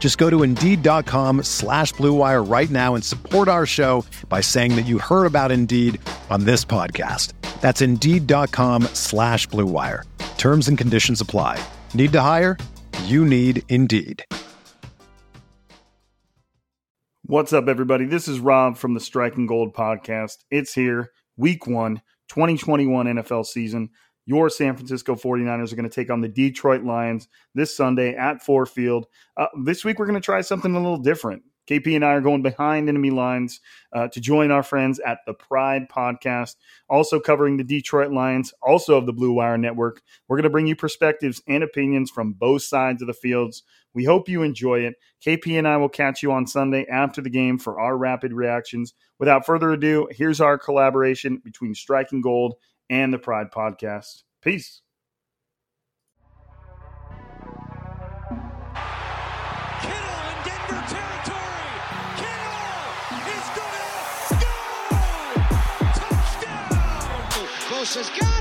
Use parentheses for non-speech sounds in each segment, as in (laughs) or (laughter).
Just go to Indeed.com slash BlueWire right now and support our show by saying that you heard about Indeed on this podcast. That's Indeed.com slash BlueWire. Terms and conditions apply. Need to hire? You need Indeed. What's up, everybody? This is Rob from the Striking Gold podcast. It's here, week one, 2021 NFL season. Your San Francisco 49ers are going to take on the Detroit Lions this Sunday at Ford Field. Uh, this week, we're going to try something a little different. KP and I are going behind enemy lines uh, to join our friends at the Pride Podcast, also covering the Detroit Lions, also of the Blue Wire Network. We're going to bring you perspectives and opinions from both sides of the fields. We hope you enjoy it. KP and I will catch you on Sunday after the game for our rapid reactions. Without further ado, here's our collaboration between Striking Gold and the Pride Podcast. Peace. has got him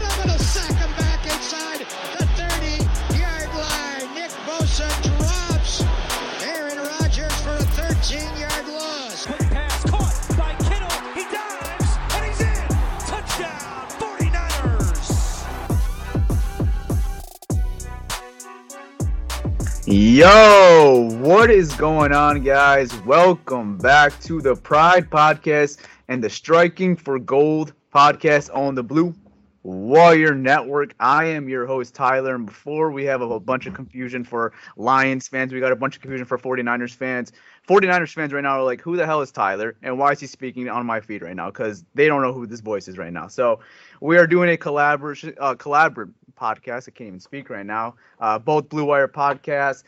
Yo, what is going on, guys? Welcome back to the Pride Podcast and the Striking for Gold podcast on the Blue Wire Network. I am your host, Tyler. And before we have a, bunch of confusion for Lions fans, we got a bunch of confusion for 49ers fans. 49ers fans right now are like, who the hell is Tyler? And why is he speaking on my feed right now? Because they don't know who this voice is right now. So we are doing a collaboration, uh, collaborative podcast. I can't even speak right now. Uh, both Blue Wire podcasts.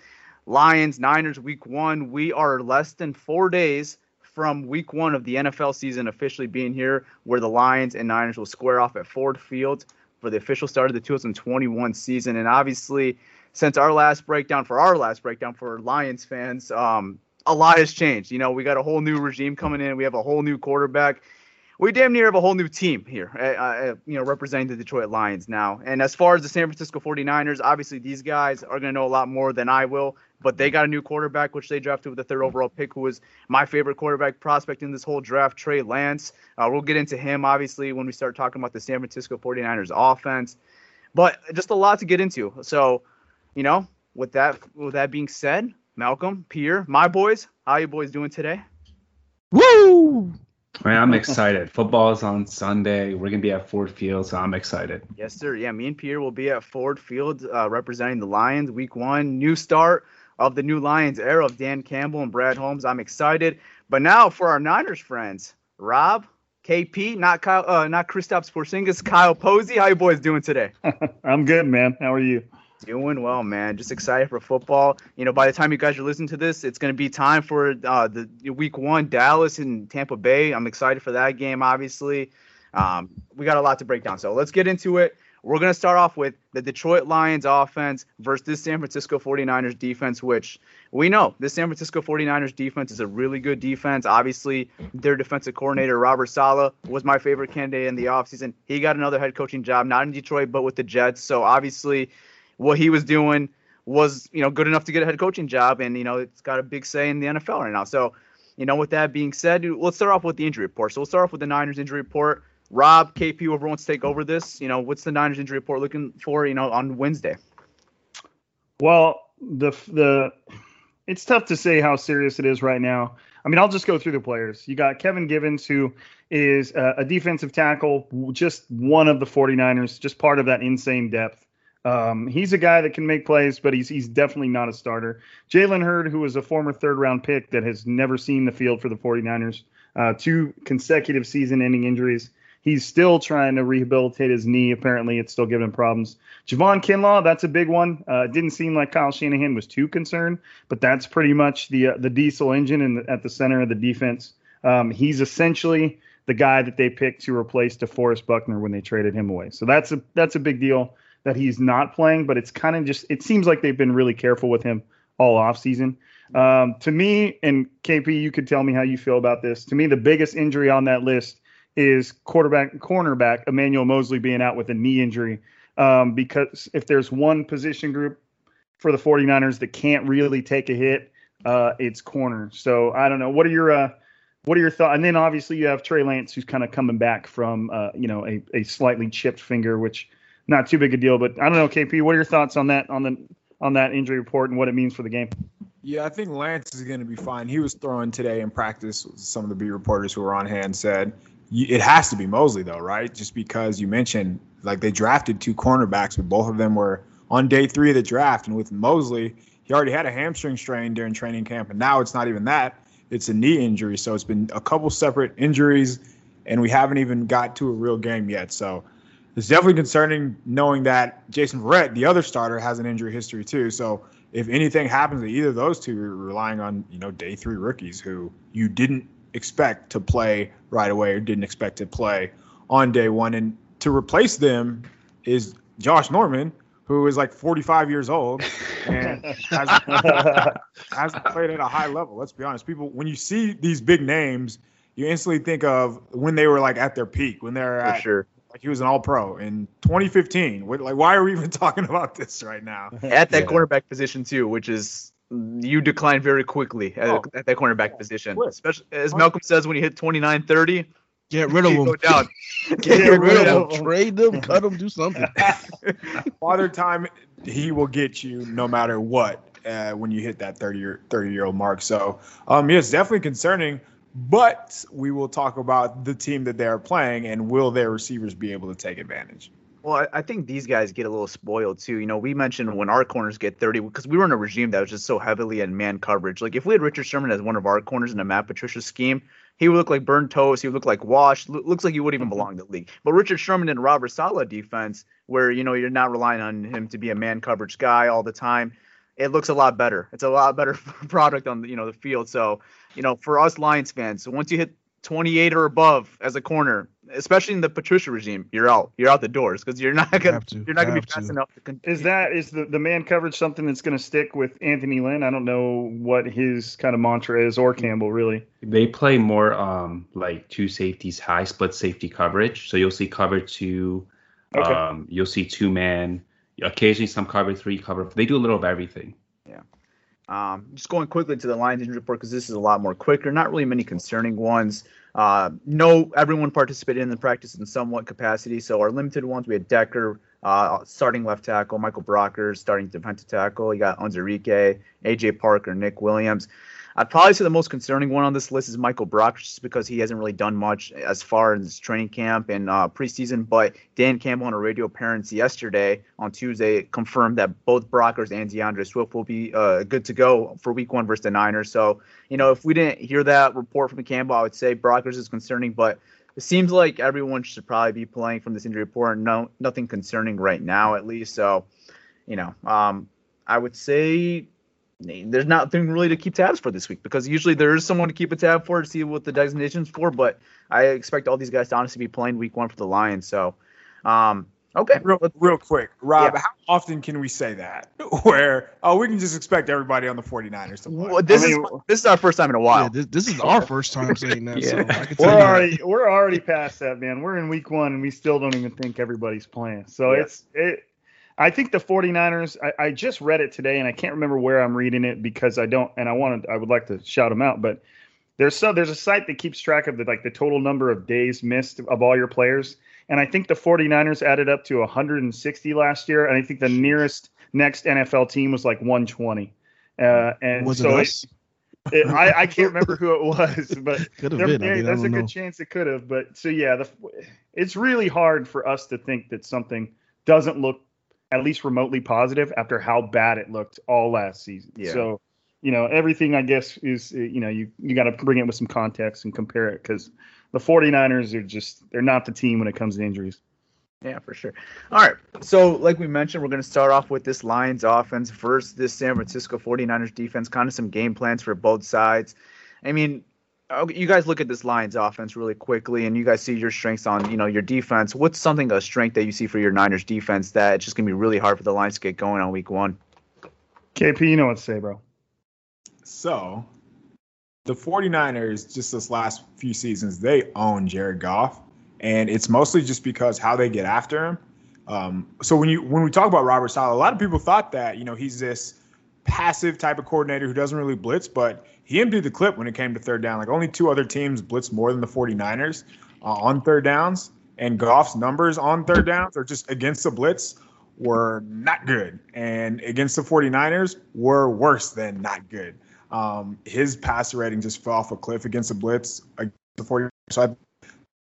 Lions, Niners, week one. We are less than four days from week one of the NFL season officially being here, where the Lions and Niners will square off at Ford Field for the official start of the 2021 season. And obviously, since our last breakdown, for our last breakdown for Lions fans, um, a lot has changed. You know, we got a whole new regime coming in. We have a whole new quarterback. We damn near have a whole new team here, uh, you know, representing the Detroit Lions now. And as far as the San Francisco 49ers, obviously these guys are going to know a lot more than I will but they got a new quarterback, which they drafted with the third overall pick, who was my favorite quarterback prospect in this whole draft, Trey Lance. Uh, we'll get into him, obviously, when we start talking about the San Francisco 49ers offense. But just a lot to get into. So, you know, with that with that being said, Malcolm, Pierre, my boys, how you boys doing today? Woo! Man, I'm excited. Football is on Sunday. We're gonna be at Ford Field, so I'm excited. Yes, sir. Yeah, me and Pierre will be at Ford Field uh, representing the Lions. Week one, new start of the new Lions era of Dan Campbell and Brad Holmes. I'm excited. But now for our Niners friends, Rob, KP, not Kyle, uh, not Kristaps Porzingis, Kyle Posey. How you boys doing today? (laughs) I'm good, man. How are you? Doing well, man. Just excited for football. You know, by the time you guys are listening to this, it's going to be time for uh, the week one Dallas and Tampa Bay. I'm excited for that game. Obviously, um, we got a lot to break down. So let's get into it. We're going to start off with the Detroit Lions offense versus this San Francisco 49ers defense, which we know this San Francisco 49ers defense is a really good defense. Obviously, their defensive coordinator, Robert Saleh, was my favorite candidate in the offseason. He got another head coaching job, not in Detroit, but with the Jets. So obviously, what he was doing was, you know, good enough to get a head coaching job. And, you know, it's got a big say in the NFL right now. So, you know, with that being said, let's start off with the injury report. So we'll start off with the Niners injury report. Rob, KP, whoever wants to take over this, you know, what's the Niners injury report looking for, you know, on Wednesday? Well, the the it's tough to say how serious it is right now. I mean, I'll just go through the players. You got Kevin Givens, who is a, a defensive tackle, just one of the 49ers, just part of that insane depth. Um, he's a guy that can make plays, but he's he's definitely not a starter. Jalen Hurd, who was a former third round pick that has never seen the field for the 49ers, uh, two consecutive season ending injuries. He's still trying to rehabilitate his knee. Apparently, it's still giving him problems. Javon Kinlaw, that's a big one. Uh, it didn't seem like Kyle Shanahan was too concerned, but that's pretty much the uh, the diesel engine in the, at the center of the defense. Um, he's essentially the guy that they picked to replace DeForest Buckner when they traded him away. So that's a that's a big deal that he's not playing, but it's kind of just it seems like they've been really careful with him all offseason. Um, to me, and KP, you could tell me how you feel about this. To me, the biggest injury on that list is quarterback cornerback Emmanuel Moseley being out with a knee injury. Um, because if there's one position group for the 49ers that can't really take a hit, uh, it's corner. So I don't know. What are your uh, what are your thoughts? And then obviously you have Trey Lance who's kind of coming back from uh, you know a, a slightly chipped finger, which not too big a deal. But I don't know, KP. What are your thoughts on that on the on that injury report and what it means for the game? Yeah, I think Lance is going to be fine. He was throwing today in practice. Some of the beat reporters who were on hand said it has to be Moseley though, right? Just because you mentioned like they drafted two cornerbacks, but both of them were on day three of the draft, and with Moseley, he already had a hamstring strain during training camp, and now it's not even that; it's a knee injury. So it's been a couple separate injuries, and we haven't even got to a real game yet. So it's definitely concerning knowing that Jason Verrett, the other starter, has an injury history too. So if anything happens to either of those two, you're relying on you know day three rookies who you didn't expect to play right away or didn't expect to play on day one. And to replace them is Josh Norman, who is like 45 years old and has, (laughs) hasn't played at a high level. Let's be honest. People, when you see these big names, you instantly think of when they were like at their peak, when they're at, sure. Like he was an all pro in 2015. What, like, why are we even (laughs) talking about this right now? (laughs) At that Yeah. cornerback position too, which is you decline very quickly at, Oh. at that cornerback position. Quick. Especially as Malcolm says, when you hit 29, 30, Get rid of you go them. down. (laughs) Get, rid of them. them. Trade them. Cut them. Do something. Father time, he will get you no matter what uh, when you hit that 30 year 30 year old mark. So, um, yeah, it's definitely concerning. But we will talk about the team that they are playing and will their receivers be able to take advantage. Well, I think these guys get a little spoiled too. You know, we mentioned when our corners get 30 because we were in a regime that was just so heavily in man coverage. Like if we had Richard Sherman as one of our corners in a Matt Patricia scheme, he would look like burnt toast. He would look like washed. Lo- looks like he wouldn't even mm-hmm. belong in the league. But Richard Sherman and Robert Saleh defense, where you know you're not relying on him to be a man coverage guy all the time, it looks a lot better. It's a lot better (laughs) product on the you know the field. So you know for us Lions fans, once you hit 28 or above as a corner, especially in the Patricia regime, you're out. You're out the doors because you're not gonna Have to. you're not gonna be fast to. enough to. Con- Is that is the, the man coverage something that's going to stick with Anthony Lynn? I don't know what his kind of mantra is or Campbell really. They play more um like two safeties high split safety coverage. So you'll see cover two, Okay. um, you'll see two man, occasionally some cover three, cover. They do a little of everything. Yeah. Um, just going quickly to the Lions injury report because this is a lot more quicker. Not really many concerning ones. Uh, no, everyone participated in the practice in somewhat capacity. So our limited ones, we had Decker uh, starting left tackle, Michael Brocker starting defensive tackle. You got Onwuzurike, AJ Parker, Nick Williams. I'd probably say the most concerning one on this list is Michael Brock, just because he hasn't really done much as far as training camp and uh, preseason. But Dan Campbell on a radio appearance yesterday on Tuesday confirmed that both Brockers and DeAndre Swift will be uh, good to go for Week One versus the Niners. So you know, if we didn't hear that report from Campbell, I would say Brockers is concerning, but. It seems like everyone should probably be playing from this injury report. No, nothing concerning right now, at least. So, you know, um, I would say there's nothing really to keep tabs for this week because usually there is someone to keep a tab for to see what the designation's for. But I expect all these guys to honestly be playing week one for the Lions. So, um, okay. Real, real quick, Rob, Yeah. how often can we say that? (laughs) Where, oh, we can just expect everybody on the 49ers to play. Well, this I mean, is this is our first time in a while. Yeah, this, this is our first time saying that. So Yeah. I We're tell you that. already we're already past that, man. We're in week one and we still don't even think everybody's playing. So Yeah. it's it I think the 49ers, I, I just read it today and I can't remember where I'm reading it because I don't and I wanted I would like to shout them out, but there's so there's a site that keeps track of the like the total number of days missed of all your players. And I think the 49ers added up to 160 last year. And I think the nearest next NFL team was like 120. Uh, and Was so it us? It, I, I can't remember who it was, (laughs) but Could have been. I mean, there's a good know. chance it could have. But so yeah, the, it's really hard for us to think that something doesn't look at least remotely positive after how bad it looked all last season. Yeah. So you know everything I guess is uh, you know you you got to bring it with some context and compare it because the 49ers are just they're not the team when it comes to injuries. Yeah, for sure. All right. So, like we mentioned, we're going to start off with this Lions offense versus this San Francisco 49ers defense, kind of some game plans for both sides. I mean, you guys look at this Lions offense really quickly and you guys see your strengths on, you know, your defense. What's something a strength that you see for your Niners defense that it's just going to be really hard for the Lions to get going on week 1? KP, you know what to say, bro. So, the 49ers, just this last few seasons, they own Jared Goff. And it's mostly just because how they get after him. Um, so when you when we talk about Robert Saleh, a lot of people thought that, you know, he's this passive type of coordinator who doesn't really blitz, but he emptied the clip when it came to third down. Like only two other teams blitz more than the 49ers uh, on third downs. And Goff's numbers on third downs or just against the blitz were not good. And against the 49ers were worse than not good. Um, his passer rating just fell off a cliff against the blitz against the 49ers. So I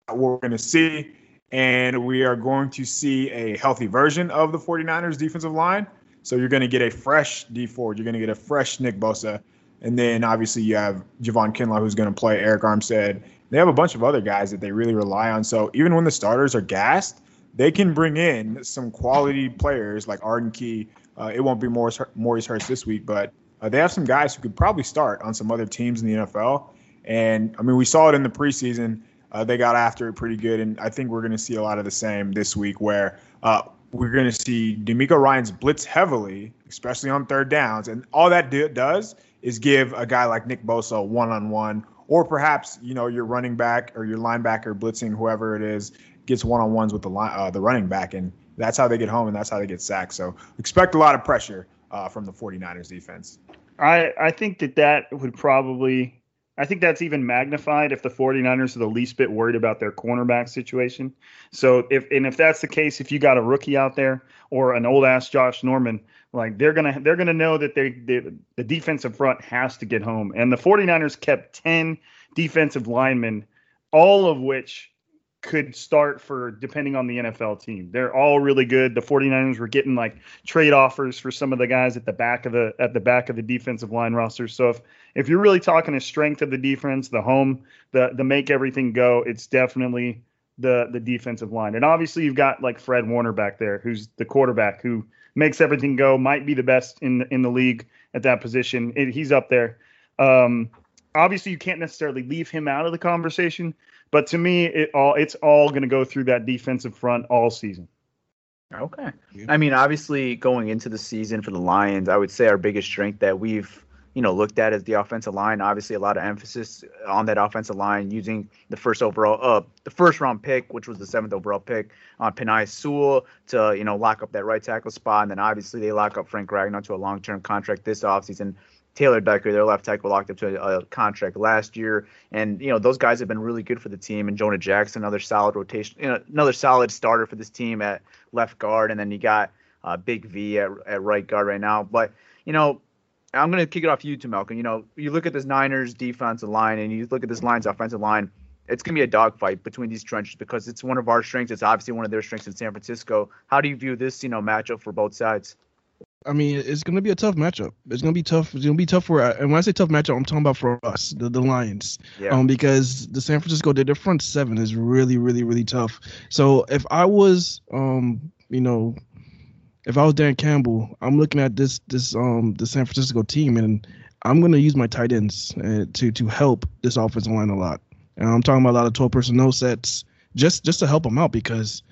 what we're going to see. And we are going to see a healthy version of the 49ers defensive line. So you're going to get a fresh Dee Ford. You're going to get a fresh Nick Bosa. And then obviously you have Javon Kinlaw who's going to play Arik Armstead. They have a bunch of other guys that they really rely on. So even when the starters are gassed, they can bring in some quality players like Arden Key. Uh, it won't be Maurice, Maurice Hurst this week, but uh, they have some guys who could probably start on some other teams in the NFL. And I mean, we saw it in the preseason. Uh, they got after it pretty good, and I think we're going to see a lot of the same this week, where uh, we're going to see DeMeco Ryans blitz heavily, especially on third downs, and all that do- does is give a guy like Nick Bosa one on one, or perhaps you know your running back or your linebacker blitzing whoever it is gets one on ones with the line, uh, the running back, and that's how they get home and that's how they get sacked. So expect a lot of pressure uh, from the 49ers defense. I, I think that that would probably I think that's even magnified if the 49ers are the least bit worried about their cornerback situation. So if and if that's the case, if you got a rookie out there or an old ass Josh Norman, like they're gonna they're gonna know that they, they the defensive front has to get home. And the 49ers kept 10 defensive linemen, all of which could start for depending on the NFL team. They're all really good. The 49ers were getting like trade offers for some of the guys at the back of the at the back of the defensive line roster. So if if you're really talking a strength of the defense, the home, the the make everything go, it's definitely the the defensive line. And obviously you've got like Fred Warner back there who's the quarterback who makes everything go, might be the best in the, in the league at that position. It, he's up there. Um, obviously you can't necessarily leave him out of the conversation, but to me, it all it's all going to go through that defensive front all season. Okay. I mean, obviously, going into the season for the Lions, I would say our biggest strength that we've you know looked at is the offensive line. Obviously, a lot of emphasis on that offensive line using the first overall, uh, the first round pick, which was the seventh overall pick on Penei Sewell to you know lock up that right tackle spot, and then obviously they lock up Frank Ragnow to a long term contract this offseason. Taylor Decker, their left tackle, locked up to a, a contract last year, and you know those guys have been really good for the team. And Jonah Jackson, another solid rotation, you know, another solid starter for this team at left guard, and then you got uh, Big V at, at right guard right now. But you know, I'm gonna kick it off to you, to Malcolm. You know, you look at this Niners defensive line, and you look at this Lions offensive line. It's gonna be a dogfight between these trenches because it's one of our strengths. It's obviously one of their strengths in San Francisco. How do you view this, you know, matchup for both sides? I mean, it's gonna be a tough matchup. It's gonna be tough. It's gonna be tough for. And when I say tough matchup, I'm talking about for us, the, the Lions. Yeah. Um, because the San Francisco, their their front seven is really, really, really tough. So if I was, um, you know, if I was Dan Campbell, I'm looking at this this um the San Francisco team, and I'm gonna use my tight ends uh, to to help this offensive line a lot. And I'm talking about a lot of 12 personnel sets just just to help them out because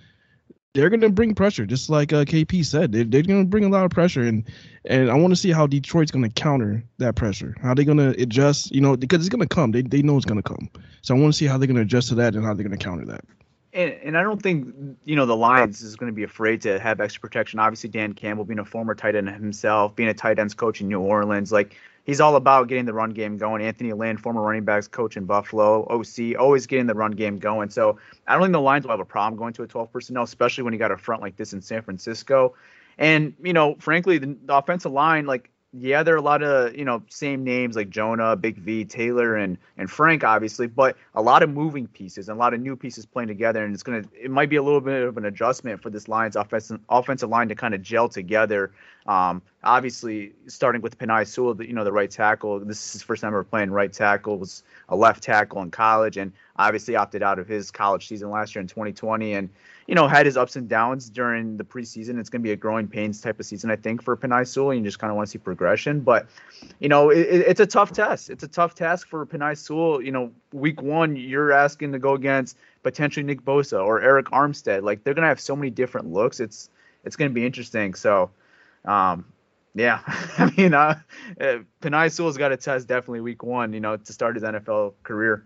they're going to bring pressure, just like uh, KP said. They're, they're going to bring a lot of pressure, and and I want to see how Detroit's going to counter that pressure. How they're going to adjust, you know, because it's going to come. They they know it's going to come. So I want to see how they're going to adjust to that and how they're going to counter that. And, and I don't think you know the Lions is going to be afraid to have extra protection. Obviously, Dan Campbell being a former tight end himself, being a tight ends coach in New Orleans, like he's all about getting the run game going. Anthony Lynn, former running backs coach in Buffalo, OC, always getting the run game going. So I don't think the Lions will have a problem going to a 12 personnel, especially when you got a front like this in San Francisco. And you know, frankly, the, the offensive line, like yeah, there are a lot of you know same names like Jonah, Big V, Taylor, and and Frank, obviously, but a lot of moving pieces and a lot of new pieces playing together, and it's gonna it might be a little bit of an adjustment for this Lions offensive offensive line to kind of gel together. Um, obviously, starting with Penei Sewell, you know the right tackle. This is his first time ever playing right tackle. Was a left tackle in college, and obviously opted out of his college season last year in 2020, and you know, had his ups and downs during the preseason. It's going to be a growing pains type of season, I think, for Penei Sewell. And you just kind of want to see progression. But, you know, it, it's a tough test. It's a tough task for Penei Sewell. You know, week one, you're asking to go against potentially Nick Bosa or Arik Armstead. Like, they're going to have so many different looks. It's it's going to be interesting. So, um, yeah, (laughs) I mean, uh, uh Penei Sewell's got a test definitely week one, you know, to start his NFL career.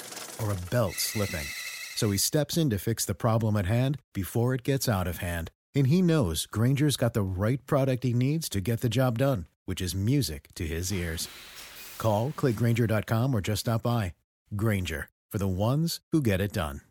or a belt slipping. So he steps in to fix the problem at hand before it gets out of hand. And he knows Grainger's got the right product he needs to get the job done, which is music to his ears. Call, clickgrainger.com, or just stop by. Grainger, for the ones who get it done.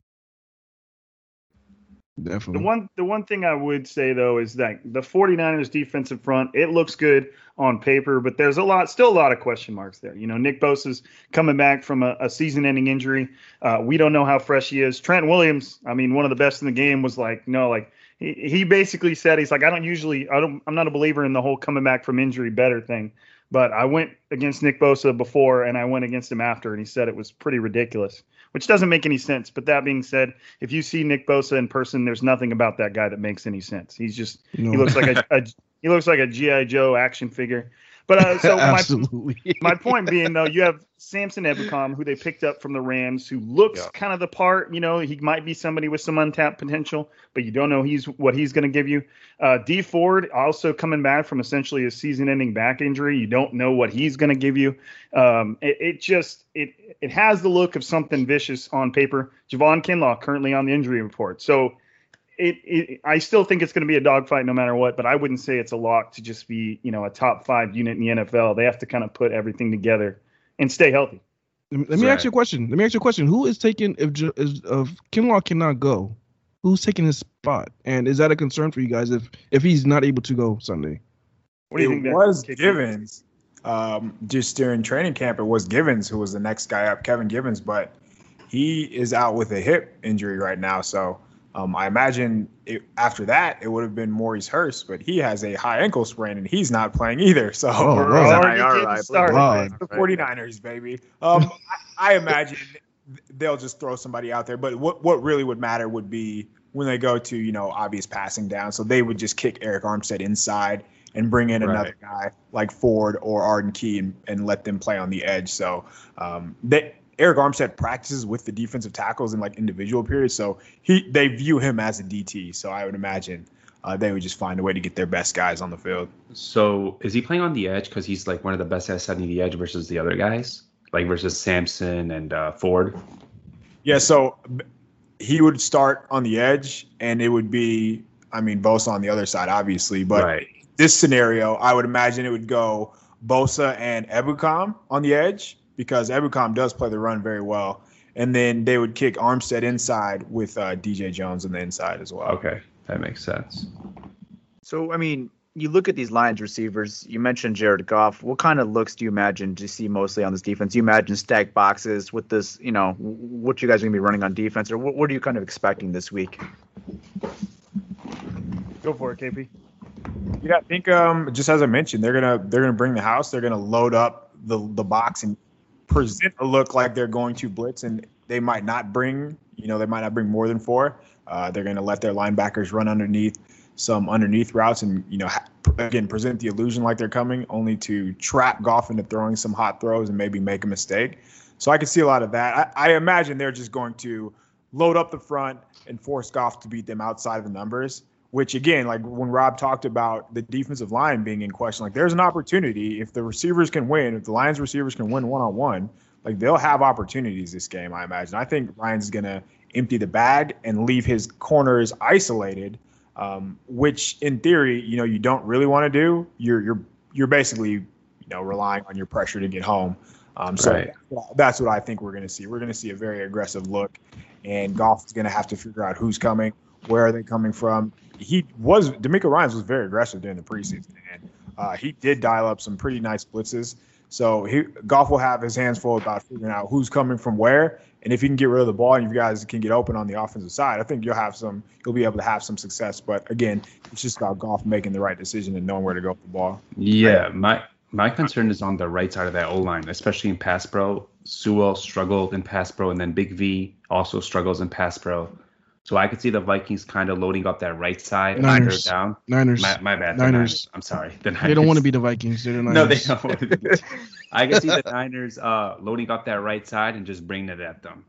Definitely. The one the one thing I would say though is that the 49ers defensive front, it looks good on paper, but there's a lot still a lot of question marks there. You know, Nick Bosa's coming back from a, a season-ending injury. Uh, we don't know how fresh he is. Trent Williams, I mean, one of the best in the game was like, no, like he, he basically said he's like, I don't usually I don't I'm not a believer in the whole coming back from injury better thing. But I went against Nick Bosa before and I went against him after, and he said it was pretty ridiculous, which doesn't make any sense. But that being said, if you see Nick Bosa in person, there's nothing about that guy that makes any sense. He's just No. he looks like a, (laughs) a he looks like a GI Joe action figure. But uh, so (laughs) my Absolutely. my point being though, you have Samson Ebukam, who they picked up from the Rams, who looks Yeah. kind of the part. You know, he might be somebody with some untapped potential, but you don't know he's what he's going to give you. Uh, Dee Ford also coming back from essentially a season-ending back injury. You don't know what he's going to give you. Um, it, it just it it has the look of something vicious on paper. Javon Kinlaw currently on the injury report, so. It, it, I still think it's going to be a dogfight no matter what, but I wouldn't say it's a lock to just be, you know, a top five unit in the NFL. They have to kind of put everything together and stay healthy. Let me, let me Right. ask you a question. Let me ask you a question. Who is taking if J- if, if Kinlaw cannot go? Who's taking his spot? And is that a concern for you guys if if he's not able to go Sunday? What do you it think? was? Givens. Um, just during training camp, it was Givens who was the next guy up, Kevin Givens, but he is out with a hip injury right now. So um, I imagine it, after that, it would have been Maurice Hurst, but he has a high ankle sprain and he's not playing either. So Oh, We're wow. already All getting right, started. wow. the 49ers, baby. Um, I, I imagine they'll just throw somebody out there. But what, what really would matter would be when they go to, you know, obvious passing down. So they would just kick Arik Armstead inside and bring in Right. another guy like Ford or Arden Key and, and let them play on the edge. So um, they, Arik Armstead practices with the defensive tackles in like individual periods. So he they view him as a DT. So I would imagine uh, they would just find a way to get their best guys on the field. So is he playing on the edge because he's like one of the best at setting the edge versus the other guys, like versus Samson and uh, Ford? Yeah, so he would start on the edge, and it would be, I mean, Bosa on the other side, obviously. But right. this scenario, I would imagine it would go Bosa and Ebukam on the edge because Ebukam does play the run very well, and then they would kick Armstead inside with uh, DJ Jones on the inside as well. Okay, that makes sense. So I mean, you look at these Lions receivers. You mentioned Jared Goff. What kind of looks do you imagine to see mostly on this defense? You imagine stacked boxes with this. You know, what you guys are gonna be running on defense, or what, what are you kind of expecting this week? Go for it, KP. Yeah, I think um, just as I mentioned, they're gonna they're gonna bring the house. They're gonna load up the the box and present a look like they're going to blitz, and they might not bring you know they might not bring more than four. Uh, they're gonna let their linebackers run underneath some underneath routes, and you know ha- again present the illusion like they're coming, only to trap Goff into throwing some hot throws and maybe make a mistake. So I can see a lot of that. I, I imagine they're just going to load up the front and force Goff to beat them outside of the numbers which again, like when Rob talked about the defensive line being in question, like there's an opportunity if the receivers can win, if the Lions receivers can win one on one, like they'll have opportunities this game. I imagine. I think Ryans gonna empty the bag and leave his corners isolated, um, which in theory, you know, you don't really want to do. You're you're you're basically you know relying on your pressure to get home. Um, so Right. that's what I think we're going to see. We're going to see a very aggressive look, and Goff is going to have to figure out who's coming, where are they coming from. He was DeMeco Ryans was very aggressive during the preseason, and uh, he did dial up some pretty nice blitzes. So he Goff will have his hands full about figuring out who's coming from where, and if he can get rid of the ball and you guys can get open on the offensive side, I think you'll have some. You'll be able to have some success. But again, it's just about Goff making the right decision and knowing where to go with the ball. Yeah, my my concern is on the right side of that O line, especially in pass pro. Sewell struggled in pass pro, and then Big V also struggles in pass pro. So I could see the Vikings kind of loading up that right side, either Niners. down. Niners. My, my bad. the Niners. Niners. I'm sorry. The Niners. They don't want to be the Vikings. They're the No, they don't want to be. (laughs) I can see the Niners uh, loading up that right side and just bringing it at them,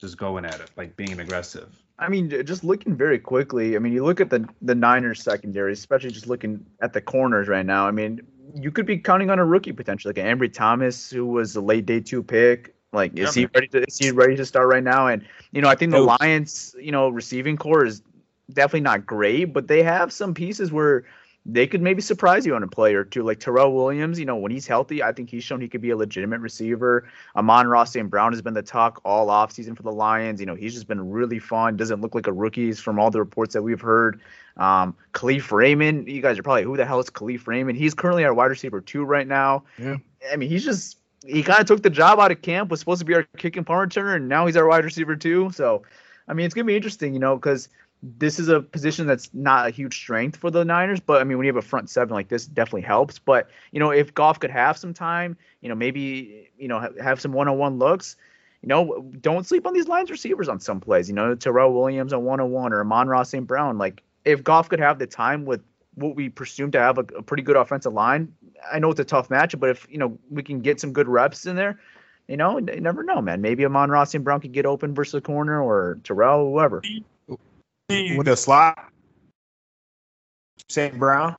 just going at it, like being aggressive. I mean, just looking very quickly. I mean, you look at the the Niners secondary, especially just looking at the corners right now. I mean, you could be counting on a rookie potentially, like Ambry Thomas, who was a late day two pick. Like, is he ready to is he ready to start right now? And you know, I think the. Lions, you know, receiving corps is definitely not great, but they have some pieces where they could maybe surprise you on a play or two. Like Tyrell Williams, you know, when he's healthy, I think he's shown he could be a legitimate receiver. Amon-Ra St. Brown has been the talk all offseason for the Lions. You know, he's just been really fun. Doesn't look like a rookie from all the reports that we've heard. Um, Kalif Raymond, you guys are probably who the hell is Kalif Raymond? He's currently our wide receiver two right now. Yeah. I mean, he's just he kind of took the job out of camp. Was supposed to be our kick and punt returner, and now he's our wide receiver too. So, I mean, it's gonna be interesting, you know, because this is a position that's not a huge strength for the Niners, but I mean, when you have a front seven like this, it definitely helps. But you know, if Goff could have some time, you know, maybe you know ha- have some one-on-one looks. You know, don't sleep on these lines receivers on some plays. You know, Tyrell Williams on one-on-one or Amon-Ra St. Brown. Like, if Goff could have the time with what we presume to have a, a pretty good offensive line, I know it's a tough matchup, but if you know we can get some good reps in there, you know, you never know, man. Maybe Amon Ross and Brown could get open versus the corner or Tyrell, whoever. With the slot, St. Brown.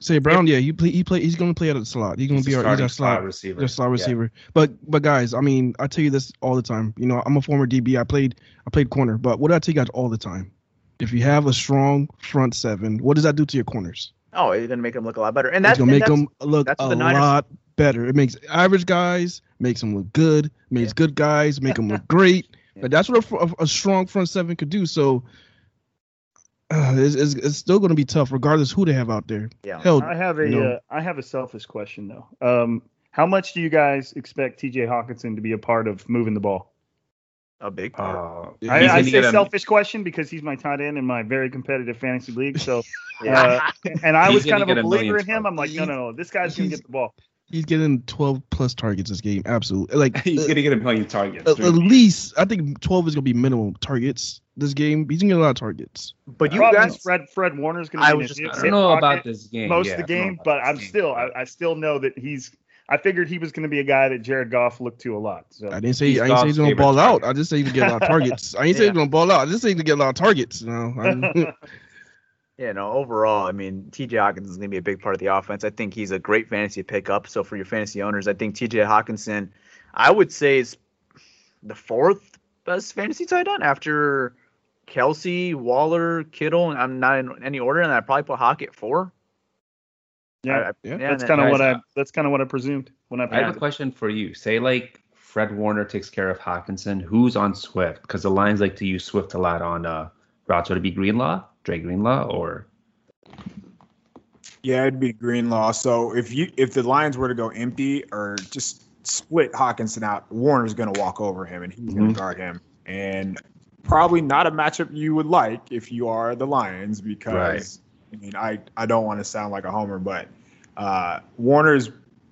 Say Brown, yeah, he play. He play. He's gonna play out of the slot. He's gonna He's be our, he's our slot, receiver. Their slot Yeah. receiver. But but guys, I mean, I tell you this all the time. You know, I'm a former DB. I played I played corner. But what do I tell you guys all the time? If you have a strong front seven, what does that do to your corners? Oh, it's gonna make them look a lot better, and It's that's gonna make that's- them look a the lot better. It makes average guys makes them look good. Makes good guys make them look great. (laughs) But that's what a, a, a strong front seven could do. So uh, it's, it's, it's still going to be tough, regardless who they have out there. Yeah. Hell, I have a you know, uh, I have a selfish question though. Um, how much do you guys expect T.J. Hockenson to be a part of moving the ball? A big part. Uh, I, I say get a- selfish question because he's my tight end in my very competitive fantasy league. So, yeah. (laughs) uh, and I was kind of a get a believer in him. I'm like, no, no, no, this guy's gonna get the ball. he's getting 12 plus targets this game. Absolutely. Like (laughs) he's uh, gonna get a million targets. at, at least I think 12 is going to be minimum targets this game. He's going to get a lot of targets. but you Problem guys, Fred Fred Warner's gonna I be was just I don't know about this game. most Yeah, of the I don't know game, but I'm game. still I, I still know that he's. I figured he was going to be a guy that Jared Goff looked to a lot. So I didn't say He's I didn't say he's going to favorite (laughs) ball out. I just say he's going to get a lot of targets. I didn't say he's going to ball out. I just say he's going to get a lot of targets. You know, I- (laughs) you know, overall, I mean, T.J. Hawkins is going to be a big part of the offense. I think he's a great fantasy pickup. So for your fantasy owners, I think T.J. Hockenson, I would say is the fourth best fantasy tight end after Kelce, Waller, Kittle. And I'm not in any order, and I probably put Hawk at four. Yeah, I- I- Yeah. that's kind of what I that's kind of what I presumed when I I have picked a question for you. Say like Fred Warner takes care of Hockenson. who's on Swift? Because the Lions like to use Swift a lot on uh, routes. Would it be Greenlaw, Dre Greenlaw, or Yeah, it'd be Greenlaw. So if you if the Lions were to go empty or just split Hockenson out, Warner's going to walk over him and he's going Mhm. to guard him. And probably not a matchup you would like if you are the Lions because I mean I I don't want to sound like a homer, but uh, Warner's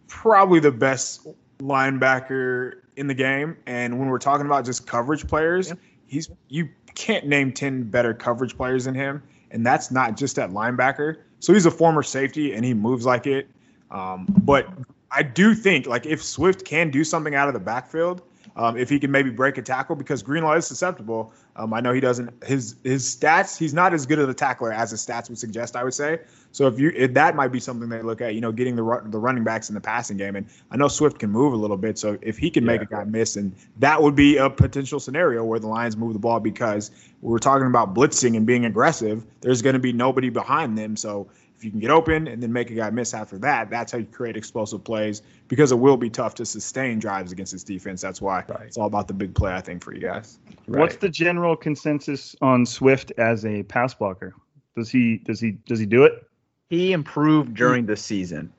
probably the best linebacker in the game. And when we're talking about just coverage players, he's you can't name ten better coverage players than him, and that's not just at linebacker. So he's a former safety and he moves like it. Um, but I do think like if Swift can do something out of the backfield, um, if he can maybe break a tackle because Greenlaw is susceptible. Um, I know he doesn't his his stats. He's not as good of a tackler as his stats would suggest. I would say. So if you if that might be something they look at, you know, getting the the running backs in the passing game. And I know Swift can move a little bit. So if he can make a guy miss, and that would be a potential scenario where the Lions move the ball because we're talking about blitzing and being aggressive. There's going to be nobody behind them. So if you can get open and then make a guy miss after that, that's how you create explosive plays because it will be tough to sustain drives against this defense. That's why it's all about the big play, I think, for you guys. What's the general consensus on Swift as a pass blocker? Does he does he does he do it? He improved during the season.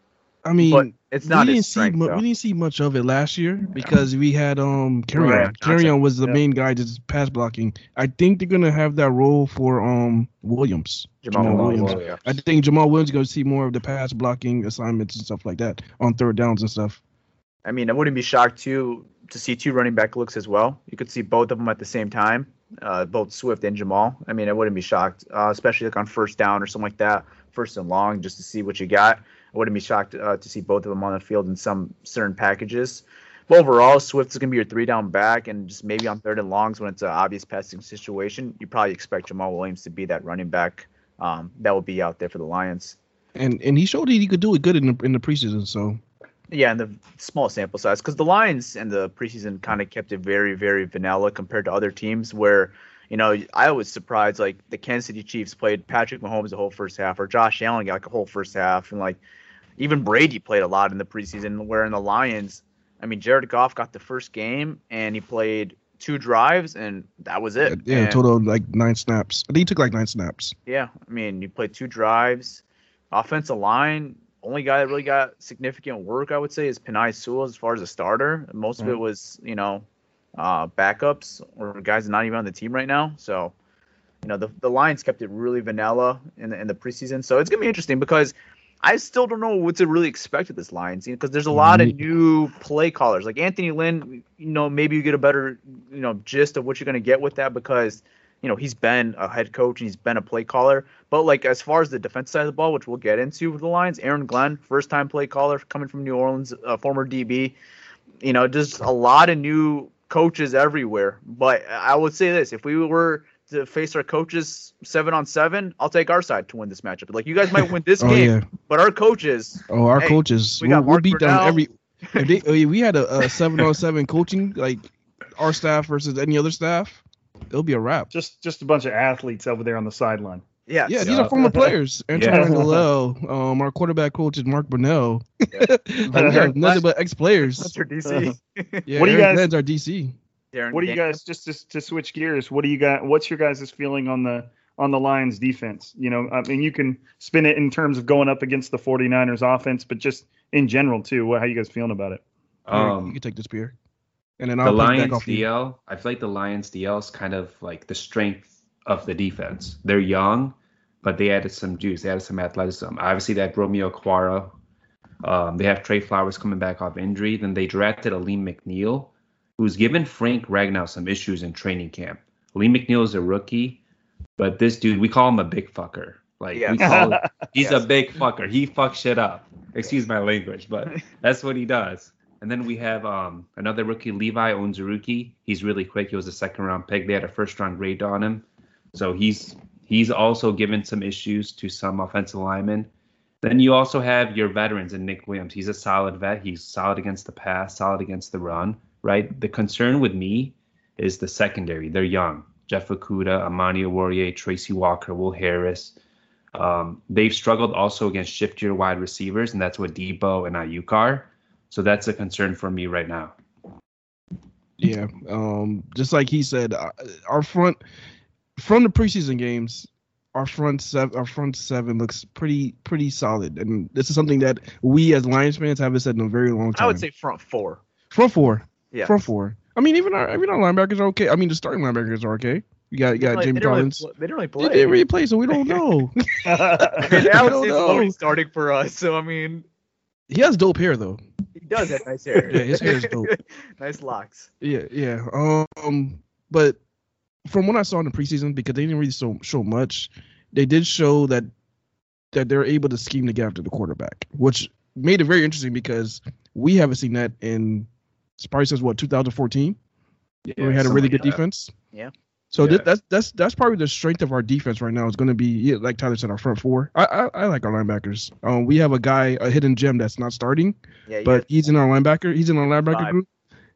I mean, But it's not we didn't see strength, mu- we didn't see much of it last year because we had um Carry Right, on. Kerryon was the Yeah. main guy just pass blocking. I think they're gonna have that role for um Williams. Jamaal Jamaal Williams. Williams. I think Jamaal Williams is gonna see more of the pass blocking assignments and stuff like that on third downs and stuff. I mean, I wouldn't be shocked too to see two running back looks as well. You could see both of them at the same time, uh, both Swift and Jamaal. I mean, I wouldn't be shocked, uh, especially like on first down or something like that, first and long, just to see what you got. I wouldn't be shocked uh, to see both of them on the field in some certain packages. But overall, Swift is going to be your three down back, and just maybe on third and longs when it's an obvious passing situation, you probably expect Jamaal Williams to be that running back um, that will be out there for the Lions. And and he showed that he could do it good in the in the preseason. So Yeah, and the small sample size because the Lions and the preseason kind of kept it very, very vanilla compared to other teams. Where, you know, I was surprised like the Kansas City Chiefs played Patrick Mahomes the whole first half, or Josh Allen got like a whole first half, and like even Brady played a lot in the preseason. Where in the Lions, I mean, Jared Goff got the first game and he played two drives, and that was it. yeah, And- total like nine snaps. I think he took like nine snaps. yeah, I mean, you played two drives. Offensive line, only guy that really got significant work, I would say, is Penei Sewell as far as a starter. Most of it was, you know, uh, backups or guys that are not even on the team right now. So, you know, the, the Lions kept it really vanilla in the, in the preseason. So it's going to be interesting because I still don't know what to really expect of this Lions team because there's a lot of new play callers. Like Anthony Lynn, you know, maybe you get a better, you know, gist of what you're going to get with that because – you know, he's been a head coach and he's been a play caller. But like as far as the defense side of the ball, which we'll get into with the Lions, Aaron Glenn, first time play caller coming from New Orleans, uh, former DB. You know, just a lot of new coaches everywhere. But I would say this: if we were to face our coaches seven on seven, I'll take our side to win this matchup. Like you guys might win this (laughs) Oh, game, yeah. but our coaches. Oh, our hey, coaches. we We'll, got we'll beat down Brunell. every. (laughs) If they, if we had a, a seven on seven coaching like our staff versus any other staff, it'll be a wrap. Just just a bunch of athletes over there on the sideline. Yeah, Yeah, these are former players. (laughs) Antoine Yeah. Galil, um, our quarterback coach is Mark Brunell. like, nothing but ex players. That's our DC. Yeah, What do you Aaron guys- Glenn's our DC. Darren What do you guys just to, to switch gears? What do you got? What's your guys' feeling on the on the Lions defense? You know, I mean, you can spin it in terms of going up against the 49ers offense, but just in general too. What, how you guys feeling about it? Um, you can take this beer. And then the I'll pick Lions back you. DL, I feel like the Lions DL is kind of like the strength of the defense. They're young, but they added some juice. They added some athleticism. Obviously, that Romeo Okwara. Um, they have Trey Flowers coming back off injury. Then they drafted Alim McNeill, who's given Frank Ragnow some issues in training camp. Lee McNeil is a rookie, but this dude, we call him a big fucker. Like Yeah. we call him, (laughs) he's Yes. a big fucker. He fucks shit up. Excuse my language, but that's what he does. And then we have um, another rookie, Levi Onwuzurike. He's really quick. He was a second round pick. They had a first round grade on him. So he's he's also given some issues to some offensive linemen. Then you also have your veterans and Nick Williams. He's a solid vet. He's solid against the pass, solid against the run, right? The concern with me is the secondary. They're young. Jeff Okudah, Amani Oruwariye, Tracy Walker, Will Harris. Um, they've struggled also against shiftier wide receivers, and that's what Deebo and Aiyuk are. So that's a concern for me right now. Yeah, um, just like he said, uh, our front from the preseason games, our front seven, our front seven looks pretty pretty solid, and this is something that we as Lions fans haven't said in a very long time. I would say front four. front four, Yeah. front four. I mean, even our even our linebackers are okay. I mean, the starting linebackers are okay. You got you got Jamie they really Collins. they don't really They play. didn't really play, so we don't (laughs) know. (laughs) I mean, We Alex don't is know. starting for us, so I mean, he has dope hair though. he does have nice hair. (laughs) Yeah, his hair is dope. nice locks. Yeah, yeah. Um, but from what I saw in the preseason, because they didn't really show show much, they did show that that they're able to scheme to get after the quarterback, which made it very interesting because we haven't seen that in probably since what 2014, where we had a really good defense. Yeah. So Yeah. th- that's that's that's probably the strength of our defense right now is going to be yeah, like Tyler said, our front four. I, I I like our linebackers. Um, we have a guy, a hidden gem that's not starting, Yeah, but he's in our linebacker. He's in our linebacker Five. group.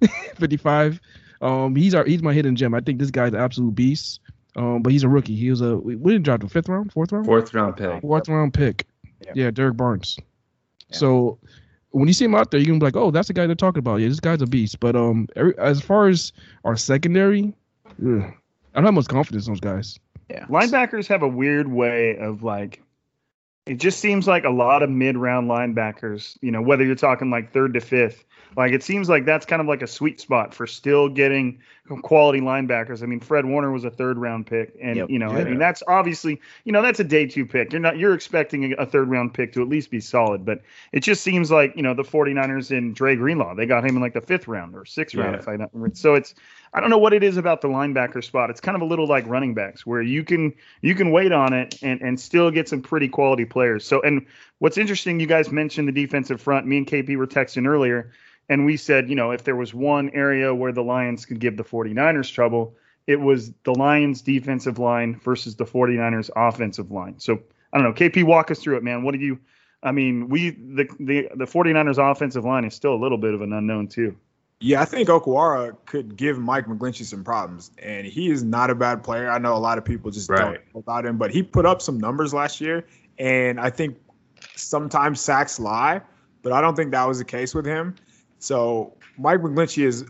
(laughs) 55. Um, he's our he's my hidden gem. I think this guy's an absolute beast. Um, but he's a rookie. He was a we we didn't draft him fifth round, fourth round, Fourth round pick. fourth round pick. Yeah. Yeah, Derrick Barnes. Yeah. So when you see him out there, you're gonna be like, oh, that's the guy they're talking about. Yeah, this guy's a beast. But um, every, as far as our secondary, ugh, I don't have much confidence in those guys. yeah. Linebackers have a weird way of like it just seems like a lot of mid-round linebackers, you know, whether you're talking like third to fifth, like it seems like that's kind of like a sweet spot for still getting quality linebackers. I mean, Fred Warner was a third round pick, and Yep. you know, I mean, that's obviously, you know, that's a day two pick. You're not you're expecting a, a third round pick to at least be solid, but it just seems like you know the 49ers and Dre Greenlaw, they got him in like the fifth round or sixth round, if I don't. So it's I don't know what it is about the linebacker spot. It's kind of a little like running backs where you can you can wait on it and and still get some pretty quality players. So and what's interesting, you guys mentioned the defensive front. Me and KP were texting earlier and we said, you know, if there was one area where the Lions could give the 49ers trouble, it was the Lions defensive line versus the 49ers offensive line. So I don't know, KP walk us through it, man. What do you I mean, we the the the 49ers offensive line is still a little bit of an unknown too. Yeah, I think Okwara could give Mike McGlinchey some problems, and he is not a bad player. I know a lot of people just Right. don't know about him, but he put up some numbers last year, and I think sometimes sacks lie, but I don't think that was the case with him. So Mike McGlinchey is,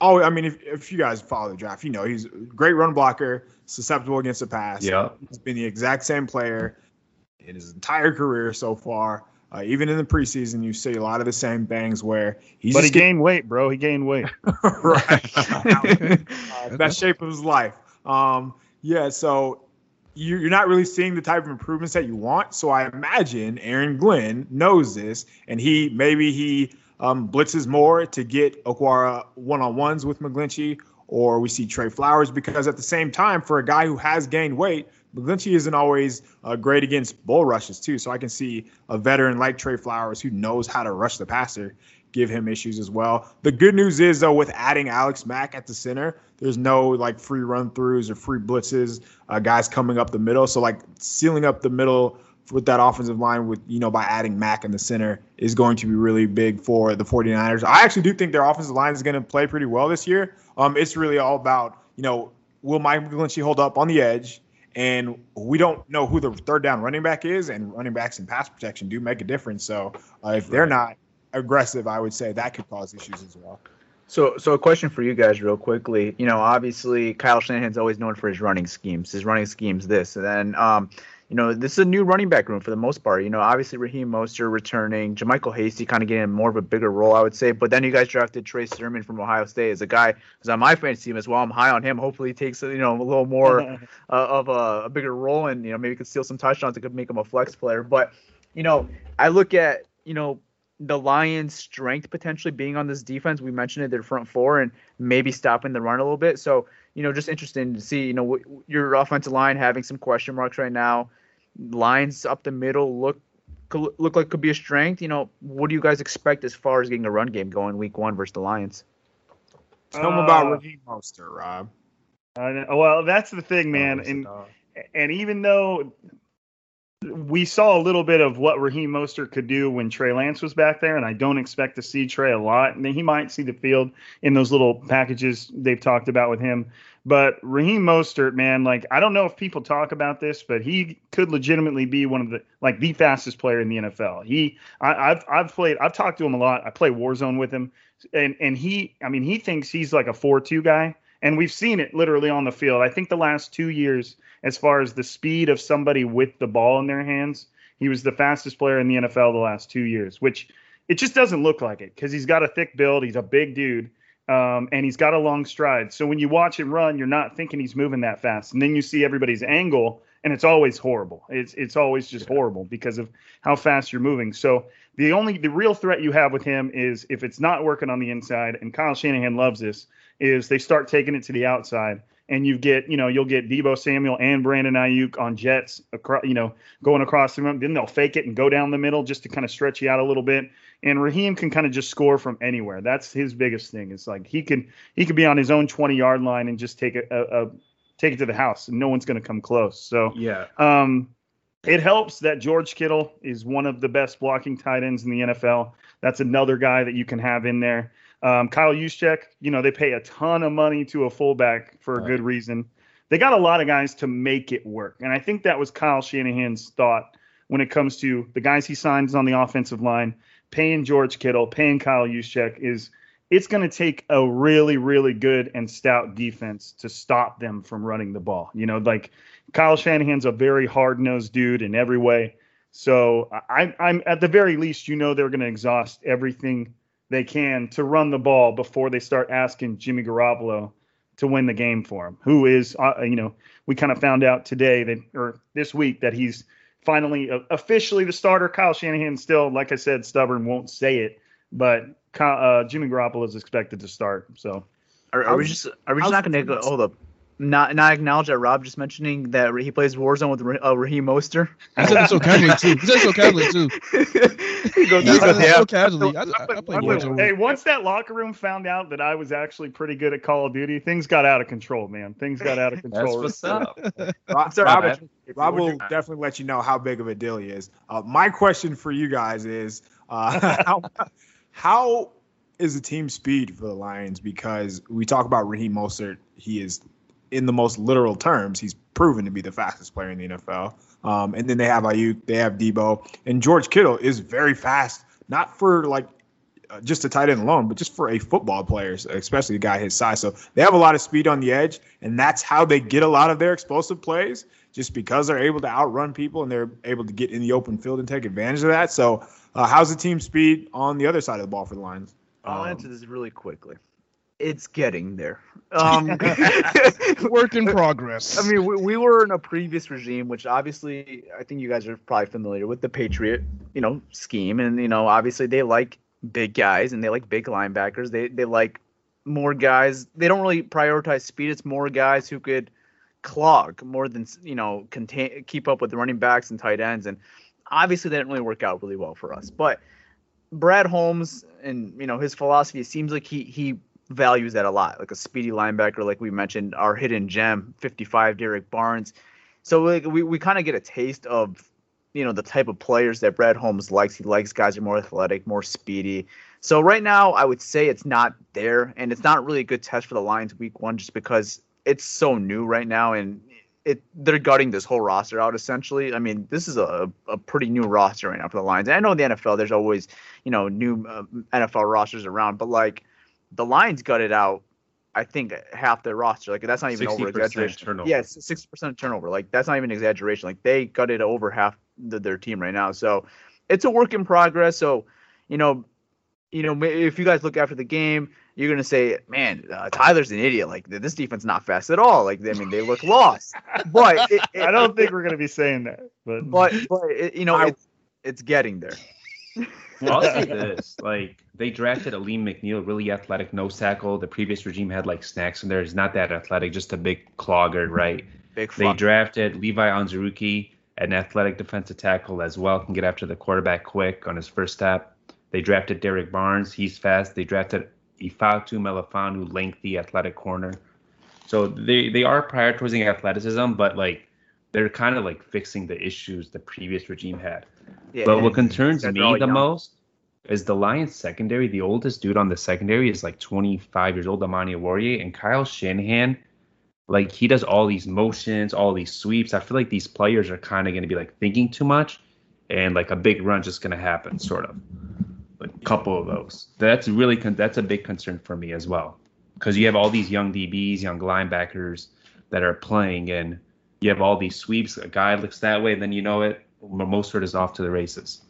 oh, I mean, if, if you guys follow the draft, you know he's a great run blocker, susceptible against the pass. Yeah. He's been the exact same player in his entire career so far. Uh, even in the preseason, you see a lot of the same things where he's But he just getting gained weight, bro. He gained weight. (laughs) right. (laughs) uh, best shape of his life. Um, yeah, so you- you're not really seeing the type of improvements that you want. So I imagine Aaron Glenn knows this, and he maybe he um, blitzes more to get Okwara one on ones with McGlinchey, or we see Trey Flowers because at the same time, for a guy who has gained weight, McGlinchey isn't always uh, great against bull rushes too. So I can see a veteran like Trey Flowers who knows how to rush the passer give him issues as well. The good news is though, with adding Alex Mack at the center, there's no like free run throughs or free blitzes, uh, guys coming up the middle. So like sealing up the middle with that offensive line with you know by adding Mack in the center is going to be really big for the 49ers. I actually do think their offensive line is going to play pretty well this year. Um, it's really all about you know will Mike McGlinchey hold up on the edge. And we don't know who the third down running back is, and running backs and pass protection do make a difference. So uh, if they're not aggressive, I would say that could cause issues as well. So, so a question for you guys, real quickly. You know, obviously, Kyle Shanahan's always known for his running schemes. His running schemes, this, and then, um, you know, this is a new running back room for the most part. You know, obviously Raheem Mostert returning, JaMycal Hasty kind of getting more of a bigger role, I would say. But then you guys drafted Trey Sermon from Ohio State as a guy who's on my fantasy team as well. I'm high on him. Hopefully, he takes you know a little more (laughs) uh, of a, a bigger role and you know maybe could steal some touchdowns. It could make him a flex player. But you know, I look at you know the Lions' strength potentially being on this defense. We mentioned it, their front four, and maybe stopping the run a little bit. So, you know, just interesting to see, you know, your offensive line having some question marks right now. Lines up the middle look could look like could be a strength. You know, what do you guys expect as far as getting a run game going week one versus the Lions? Tell them about Uh, Raheem Mostert, Rob. I well, that's the thing, man. Oh, and and even though we saw a little bit of what Raheem Mostert could do when Trey Lance was back there, and I don't expect to see Trey a lot. And he might see the field in those little packages they've talked about with him. But Raheem Mostert, man, like I don't know if people talk about this, but he could legitimately be one of the like the fastest player in the NFL. He, I, I've I've played, I've talked to him a lot. I play Warzone with him. and and he, I mean, he thinks he's like a four-two guy, and we've seen it literally on the field. I think the last two years, as far as the speed of somebody with the ball in their hands, he was the fastest player in the NFL the last two years, which it just doesn't look like it because he's got a thick build, he's a big dude, um, and he's got a long stride. So when you watch him run, you're not thinking he's moving that fast, and then you see everybody's angle, and it's always horrible. It's it's always just horrible because of how fast you're moving. So the only the real threat you have with him is if it's not working on the inside, and Kyle Shanahan loves this, is they start taking it to the outside. And you get, you know, you'll get Deebo Samuel and Brandon Aiyuk on jets, across, you know, going across the room. Then they'll fake it and go down the middle just to kind of stretch you out a little bit. And Raheem can kind of just score from anywhere. That's his biggest thing. It's like he can he could be on his own 20 yard line and just take a, a, a take it to the house, and no one's going to come close. So Yeah. um, it helps that George Kittle is one of the best blocking tight ends in the NFL. That's another guy that you can have in there. Um, Kyle Juszczyk, you know, they pay a ton of money to a fullback for a Right. good reason. They got a lot of guys to make it work. And I think that was Kyle Shanahan's thought when it comes to the guys he signs on the offensive line, paying George Kittle, paying Kyle Juszczyk is it's going to take a really, really good and stout defense to stop them from running the ball. You know, like Kyle Shanahan's a very hard nosed dude in every way. So I, I'm at the very least, you know, they're going to exhaust everything they can to run the ball before they start asking Jimmy Garoppolo to win the game for him. Who is, uh, you know, we kind of found out today that, or this week, that he's finally uh, officially the starter. Kyle Shanahan still, like I said, stubborn, won't say it, but uh, Jimmy Garoppolo is expected to start. So Are, are we just are we just not going to go hold up? Not not acknowledge that Rob just mentioning that he plays Warzone with Ra- uh, Raheem Mostert. He said it so casually too. He said it so casually too. (laughs) he goes, He he said goes, yeah. so casually. I, I, I play Wait, Warzone. hey, once that locker room found out that I was actually pretty good at Call of Duty, things got out of control, man. Things got out of That's control. what's up. Rob, Sorry, Rob, Rob will definitely let you know how big of a deal he is. Uh, my question for you guys is uh, (laughs) how, how is the team speed for the Lions? Because we talk about Raheem Mostert, he is, in the most literal terms, he's proven to be the fastest player in the NFL. Um, and then they have Aiyuk, they have Deebo, and George Kittle is very fast, not for like uh, just a tight end alone, but just for a football player, especially a guy his size. So they have a lot of speed on the edge, and that's how they get a lot of their explosive plays, just because they're able to outrun people and they're able to get in the open field and take advantage of that. So, uh, how's the team speed on the other side of the ball for the Lions? I'll Um, answer this really quickly. It's getting there. (laughs) Um, (laughs) Work in progress. I mean, we, we were in a previous regime, which obviously I think you guys are probably familiar with the Patriot, you know, scheme, and you know, obviously they like big guys and they like big linebackers. They they like more guys. They don't really prioritize speed. It's more guys who could clog more than you know contain keep up with the running backs and tight ends. And obviously that didn't really work out really well for us. But Brad Holmes and you know his philosophy, it seems like he he values that a lot, like a speedy linebacker, like we mentioned, our hidden gem, 55, Derrick Barnes. So like we, we kind of get a taste of, you know, the type of players that Brad Holmes likes. He likes guys who are more athletic, more speedy. So right now, I would say it's not there, and it's not really a good test for the Lions week one, just because it's so new right now, and it they're gutting this whole roster out essentially. I mean, this is a, a pretty new roster right now for the Lions. And I know in the NFL, there's always you know new uh, NFL rosters around, but like the Lions gutted out. I think half their roster. Like that's not even over 60% exaggeration. turnover. Yes, sixty percent turnover. Like that's not even exaggeration. Like they gutted over half the, their team right now. So it's a work in progress. So you know, you know, if you guys look after the game, you're gonna say, "Man, uh, Tyler's an idiot. Like this defense not fast at all. Like I mean, they look lost." But (laughs) it, it, I don't think we're going to be saying that, but But but it, you know, I- it's it's getting there. I'll say (laughs) this: like they drafted Alim McNeill, really athletic nose tackle. The previous regime had like snacks in there. He's not that athletic, just a big clogger, right? Big They drafted Levi Onwuzurike, an athletic defensive tackle as well, can get after the quarterback quick on his first step. They drafted Derrick Barnes, he's fast. They drafted Ifeatu Melifonwu, lengthy athletic corner. So they they are prioritizing athleticism, but like they're kind of like fixing the issues the previous regime had. Yeah, But what concerns me the young. most is the Lions secondary. The oldest dude on the secondary is like 25 years old, Amani Oruwariye, and Kyle Shanahan. Like he does all these motions, all these sweeps. I feel like these players are kind of going to be like thinking too much, and like a big run just going to happen, sort of. a couple of those. That's really con- that's a big concern for me as well, because you have all these young DBs, young linebackers that are playing, and you have all these sweeps. A guy looks that way, then you know it. Mostert is off to the races.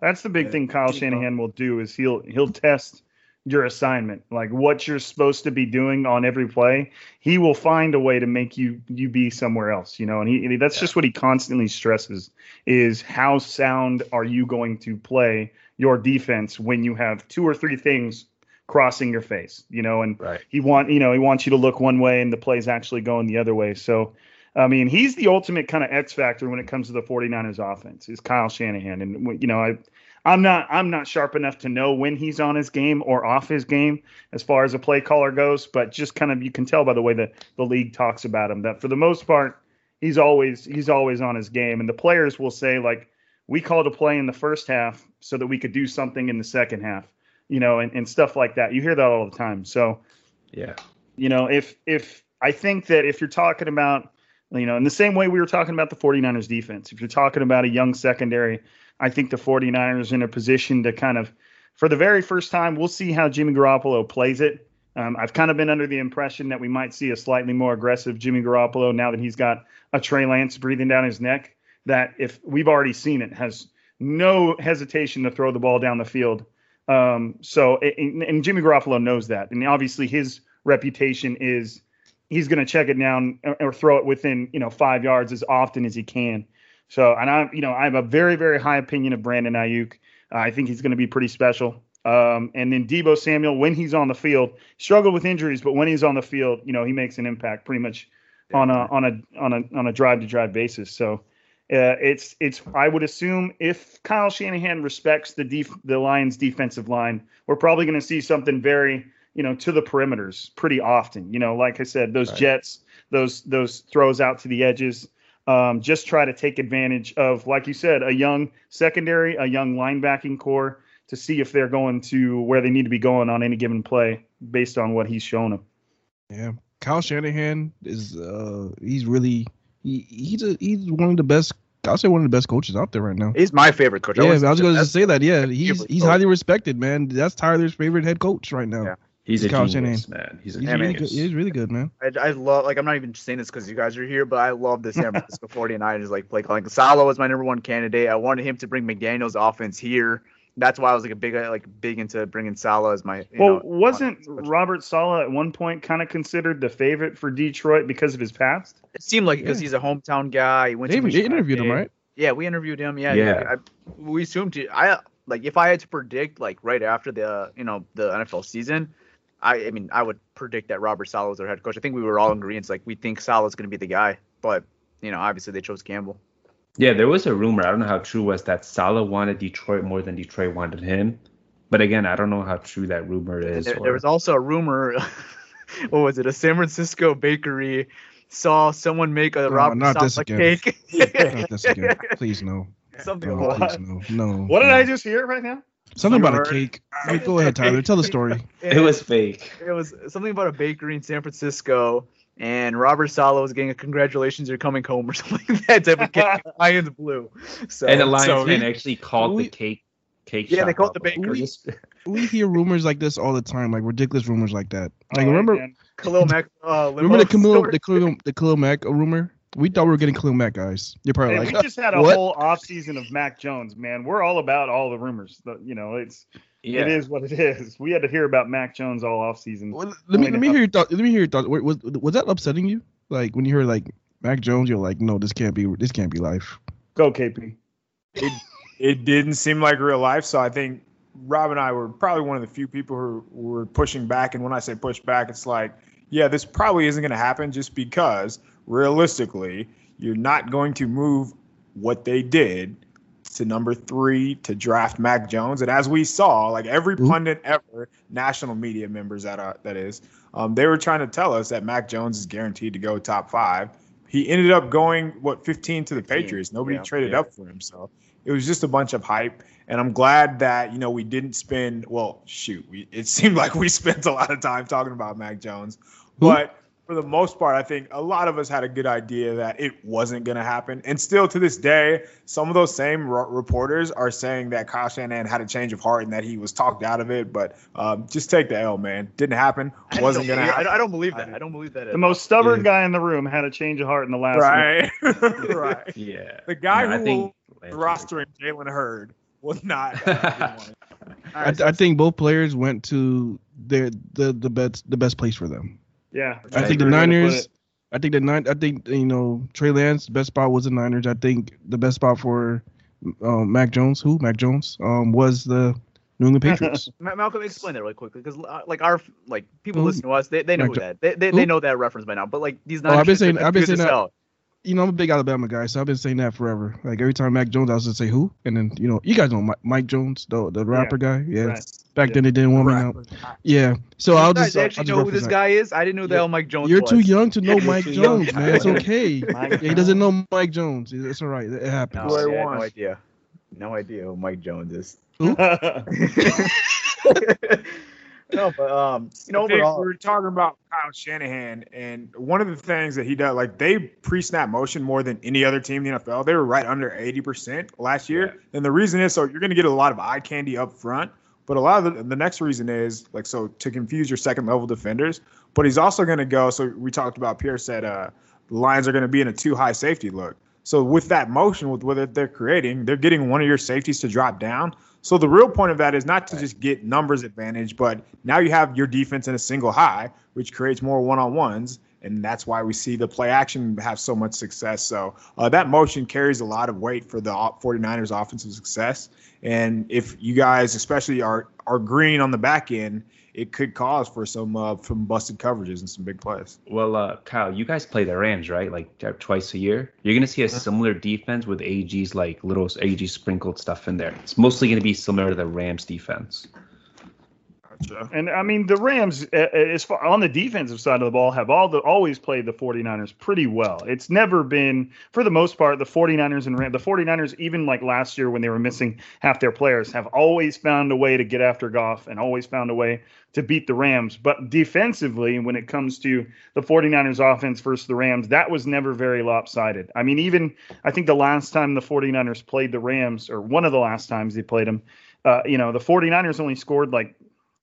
That's the big thing Kyle Shanahan will do is he'll he'll test your assignment, like what you're supposed to be doing on every play. He will find a way to make you you be somewhere else, you know. And he that's just what he constantly stresses is how sound are you going to play your defense when you have two or three things crossing your face, you know, and Right. he want you know he wants you to look one way and the play's actually going the other way. So I mean, he's the ultimate kind of X factor when it comes to the 49ers offense. Is Kyle Shanahan and you know, I I'm not I'm not sharp enough to know when he's on his game or off his game as far as a play caller goes, but just kind of you can tell by the way that the league talks about him that for the most part he's always he's always on his game and the players will say like we called a play in the first half so that we could do something in the second half, you know, and, and stuff like that. You hear that all the time. So Yeah. you know, if if I think that if you're talking about, you know, in the same way we were talking about the 49ers defense, if you're talking about a young secondary, I think the 49ers are in a position to kind of for the very first time, we'll see how Jimmy Garoppolo plays it. Um, I've kind of been under the impression that we might see a slightly more aggressive Jimmy Garoppolo now that he's got a Trey Lance breathing down his neck. That if we've already seen it, has no hesitation to throw the ball down the field. Um, so and, and Jimmy Garoppolo knows that, and obviously his reputation is he's going to check it down or, throw it within you know five yards as often as he can. So and I you know I have a very very high opinion of Brandon Aiyuk. Uh, I think he's going to be pretty special. Um, and then Deebo Samuel, when he's on the field, struggled with injuries, but when he's on the field, you know he makes an impact pretty much on a on a on a on a drive to drive basis. So uh, it's it's I would assume if Kyle Shanahan respects the def- the Lions defensive line, we're probably going to see something very you know to the perimeters pretty often. You know, like I said, those Right. jets, those those throws out to the edges. Um, just try to take advantage of, like you said, a young secondary, a young linebacking corps to see if they're going to where they need to be going on any given play based on what he's shown them. Yeah, Kyle Shanahan is uh he's really he, he's a, he's one of the best. I'll say one of the best coaches out there right now. He's my favorite coach. Yeah, I was that's- going to say that. Yeah, he's he's coach. highly respected, man. That's Tyler's favorite head coach right now. Yeah. He's a Kyle genius, man. He's a He's really good. genius. He's really good, man. I, I love like I'm not even saying this because you guys are here, but I love the San Francisco (laughs) 49ers like play calling. Saleh was my number one candidate. I wanted him to bring McDaniel's offense here. That's why I was like a big uh, like big into bringing Saleh as my. You Well, know, wasn't offense. Robert Saleh at one point kind of considered the favorite for Detroit because of his past? It seemed like because Yeah. he's a hometown guy. He went They, to they interviewed him, right? Yeah, we interviewed him. Yeah, Yeah. I, we assumed he, I like if I had to predict like right after the uh, you know the NFL season, I I mean I would predict that Robert Saleh was their head coach. I think we were all in agreement. Like we think Saleh's going to be the guy, but you know obviously they chose Campbell. Yeah, there was a rumor. I don't know how true was that Saleh wanted Detroit more than Detroit wanted him. But again, I don't know how true that rumor is. there, or- there was also a rumor. (laughs) what was it? A San Francisco bakery saw someone make a No, Robert not this Saleh again. cake. Not this again. Please no. (laughs) Something No, please no. No. What did no. I just hear right now? Something about a cake. Wait, Go ahead, Tyler. Tell the story. (laughs) it was fake. It was something about a bakery in San Francisco, and Robert Saleh was getting a congratulations, you're coming home or (laughs) something like that type of cake. (laughs) Lions blue. So, and the Lions so fan actually called we- the cake cake Yeah, they called the up. bakery. Just- We hear rumors like this all the time, like ridiculous rumors like that. Like All right, remember, man. Khalil Mack. Uh, remember the limo Khalil, the Khalil, the Khalil Mack rumor? We thought we were getting Khalil Mack guys. You're probably like, we just had a what? whole offseason of Mac Jones, man. We're all about all the rumors. The- you know, it's yeah. it is what it is. We had to hear about Mac Jones all offseason. Well, let me Point let me out. hear your thought. Let me hear your thought. Was was that upsetting you? Like when you heard like Mac Jones, you're like, no, this can't be this can't be life. Go KP. It, it didn't seem like real life. So I think Rob and I were probably one of the few people who were pushing back. And when I say push back, it's like, yeah, this probably isn't going to happen just because realistically, you're not going to move what they did to number three to draft Mac Jones. And as we saw, like every Mhm. pundit ever, national media members that are that is, um, they were trying to tell us that Mac Jones is guaranteed to go top five. He ended up going what 15 to the 15, Patriots. Nobody yeah, traded yeah. up for him, so it was just a bunch of hype. And I'm glad that you know we didn't spend. Well, shoot, we, it (laughs) seemed like we spent a lot of time talking about Mac Jones, but for the most part, I think a lot of us had a good idea that it wasn't going to happen. And still to this day, some of those same r- reporters are saying that Kyle Shanahan had a change of heart and that he was talked out of it. But um, just take the L, man. Didn't happen. I Wasn't don't going to believe- I happen. don't- I don't believe that. I don't believe that. at The most stubborn Yeah. guy in the room had a change of heart in the last. Right. (laughs) (laughs) right. Yeah. The guy No, I who think will rostering Jalen Hurd was not. (laughs) uh, I, I think both players went to their the the best the best place for them. Yeah, I think the Good way to put Niners. I think the nine. I think you know Trey Lance. Best spot was the Niners. I think the best spot for um, Mac Jones. Who Mac Jones? Um, was the New England (laughs) Patriots. Malcolm, explain that really quickly, because uh, like our like people Who? listen to us, they, they know Mac who Jo- that they, they, Who? they know that reference by now. But like these Oh, I've been saying- fans, I've been saying that- hell. you know, I'm a big Alabama guy, so I've been saying that forever. Like every time Mac Jones, I was gonna say who, and then you know, you guys know Mike, Mike Jones, the the rapper guy. Yeah, Right. Back Yeah. then they didn't want me out. Yeah, so You I'll guys just uh, I'll actually just know who this represent. guy is. I didn't know who the hell Mike Jones was. You're was. too young to know Mike. Jones, man. It's (laughs) okay. Yeah, he doesn't know Mike Jones. It's all right. It happens. No, I yeah, no idea. No idea who Mike Jones is. (laughs) no, but um, you know, overall, we are talking about Kyle Shanahan, and one of the things that he does, like they pre-snap motion more than any other team in the NFL. They were right under eighty percent last year, and the reason is so you're going to get a lot of eye candy up front. But a lot of the, the next reason is like so to confuse your second level defenders. But he's also going to go. So we talked about Pierce said uh, the Lions are going to be in a too high safety look. So with that motion, with what they're creating, they're getting one of your safeties to drop down. So the real point of that is not to just get numbers advantage, but now you have your defense in a single high, which creates more one-on-ones, and that's why we see the play action have so much success. So uh, that motion carries a lot of weight for the 49ers offensive success. And if you guys, especially are are green on the back end, it could cause for some uh, some busted coverages and some big plays. Well, uh, Kyle, you guys play the Rams, right? Like twice a year. You're gonna see a Uh-huh. similar defense with AG's like little AG sprinkled stuff in there. It's mostly gonna be similar to the Rams defense. And I mean, the Rams, as far on the defensive side of the ball, have all the always played the 49ers pretty well. It's never been, for the most part, the 49ers and Ram, the 49ers, even like last year when they were missing half their players, have always found a way to get after Goff and always found a way to beat the Rams. But defensively, when it comes to the 49ers offense versus the Rams, that was never very lopsided. I mean, even I think the last time the 49ers played the Rams, or one of the last times they played them, uh, you know, the 49ers only scored like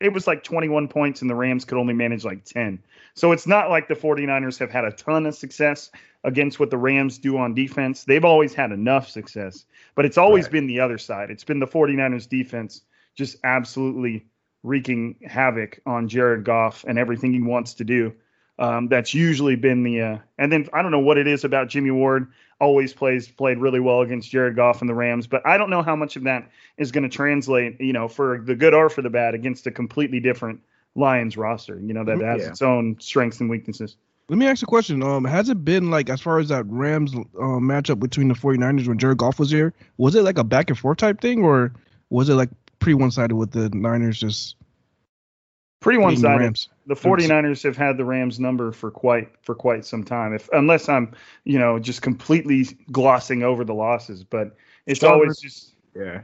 it was like 21 points and the Rams could only manage like 10. So it's not like the 49ers have had a ton of success against what the Rams do on defense. They've always had enough success, but it's always Right. been the other side. It's been the 49ers defense just absolutely wreaking havoc on Jared Goff and everything he wants to do. Um, that's usually been the uh, and then I don't know what it is about Jimmy Ward always plays played really well against Jared Goff and the Rams, but I don't know how much of that is going to translate, you know, for the good or for the bad against a completely different Lions roster, you know, that has Yeah. its own strengths and weaknesses. Let me ask you a question. Um, has it been like as far as that Rams uh, matchup between the 49ers when Jared Goff was here? Was it like a back and forth type thing, or was it like pretty one sided with the Niners just Pretty one-sided. Rams? The 49ers have had the Rams number for quite for quite some time. If unless I'm, you know, just completely glossing over the losses, but it's Sean always just Yeah.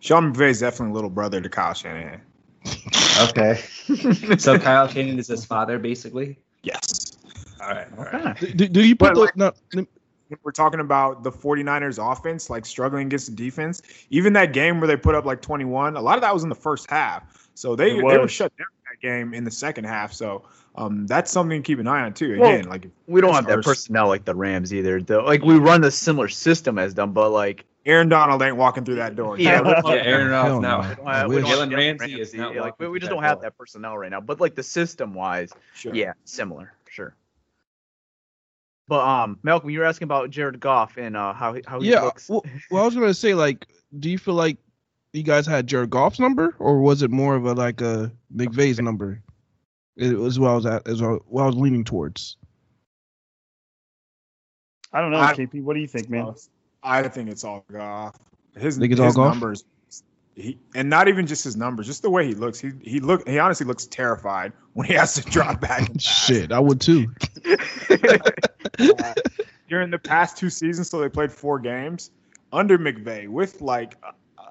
Sean McVay is definitely a little brother to Kyle Shanahan. (laughs) Okay. (laughs) so Kyle Shanahan is his father, basically. Yes. All right. All right. Okay. Do, do you put But, those? like- no, let- we're talking about the 49ers offense, like struggling against the defense, even that game where they put up like 21, a lot of that was in the first half. So they, they were shut down that game in the second half. So um, that's something to keep an eye on too. Well, Again, like we don't have that personnel like the Rams either. Though, like we run the similar system as them, but like Aaron Donald ain't walking through that door. Yeah, Yeah, (laughs) Yeah, Aaron Hell Rodgers now. no. we don't I have, we wish. don't have Jalen Jalen Ramsey is not Like we, we just don't have that personnel right now. But like the system wise, sure. yeah, similar, sure. But um, Malcolm, you were asking about Jared Goff and uh, how he how he yeah. looks. Well, well, I was gonna say like, do you feel like you guys had Jared Goff's number, or was it more of a like a McVay's number? It was what I was at, is what I was leaning towards. I don't know, I- KP. What do you think, man? I think it's all Goff. His, Think it's his all Goff? numbers, he, and not even just his numbers, just the way he looks. He he look he honestly looks terrified when he has to drop back. and pass. Shit, I would too. Uh, (laughs) during the past two seasons, so they played four games under McVay with like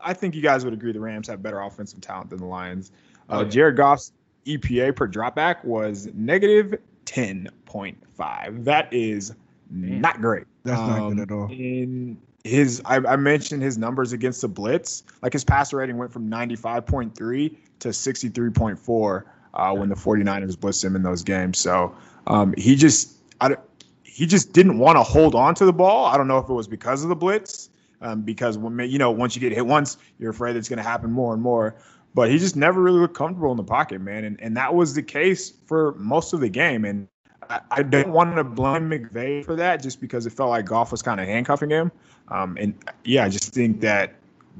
I think you guys would agree the Rams have better offensive talent than the Lions. Uh, Oh, yeah. Jared Goff's EPA per dropback was negative 10.5. That is not great. That's not Um, good at all. In his, I, I mentioned his numbers against the blitz. Like his passer rating went from 95.3 to 63.4 uh, when the 49ers blitzed him in those games. So um, he just, I, he just didn't want to hold on to the ball. I don't know if it was because of the blitz, um, because when you know once you get hit once, you're afraid it's going to happen more and more. But he just never really looked comfortable in the pocket, man, and and that was the case for most of the game. And I, I don't want to blame McVay for that, just because it felt like Goff was kind of handcuffing him. Um, and yeah, I just think that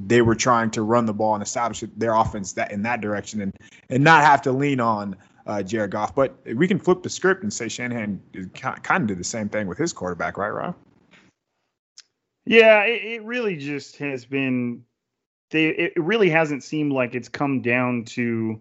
they were trying to run the ball and establish their offense that in that direction, and and not have to lean on uh, Jared Goff. But we can flip the script and say Shanahan kind of did the same thing with his quarterback, right, Rob? Yeah, it, it really just has been. They, it really hasn't seemed like it's come down to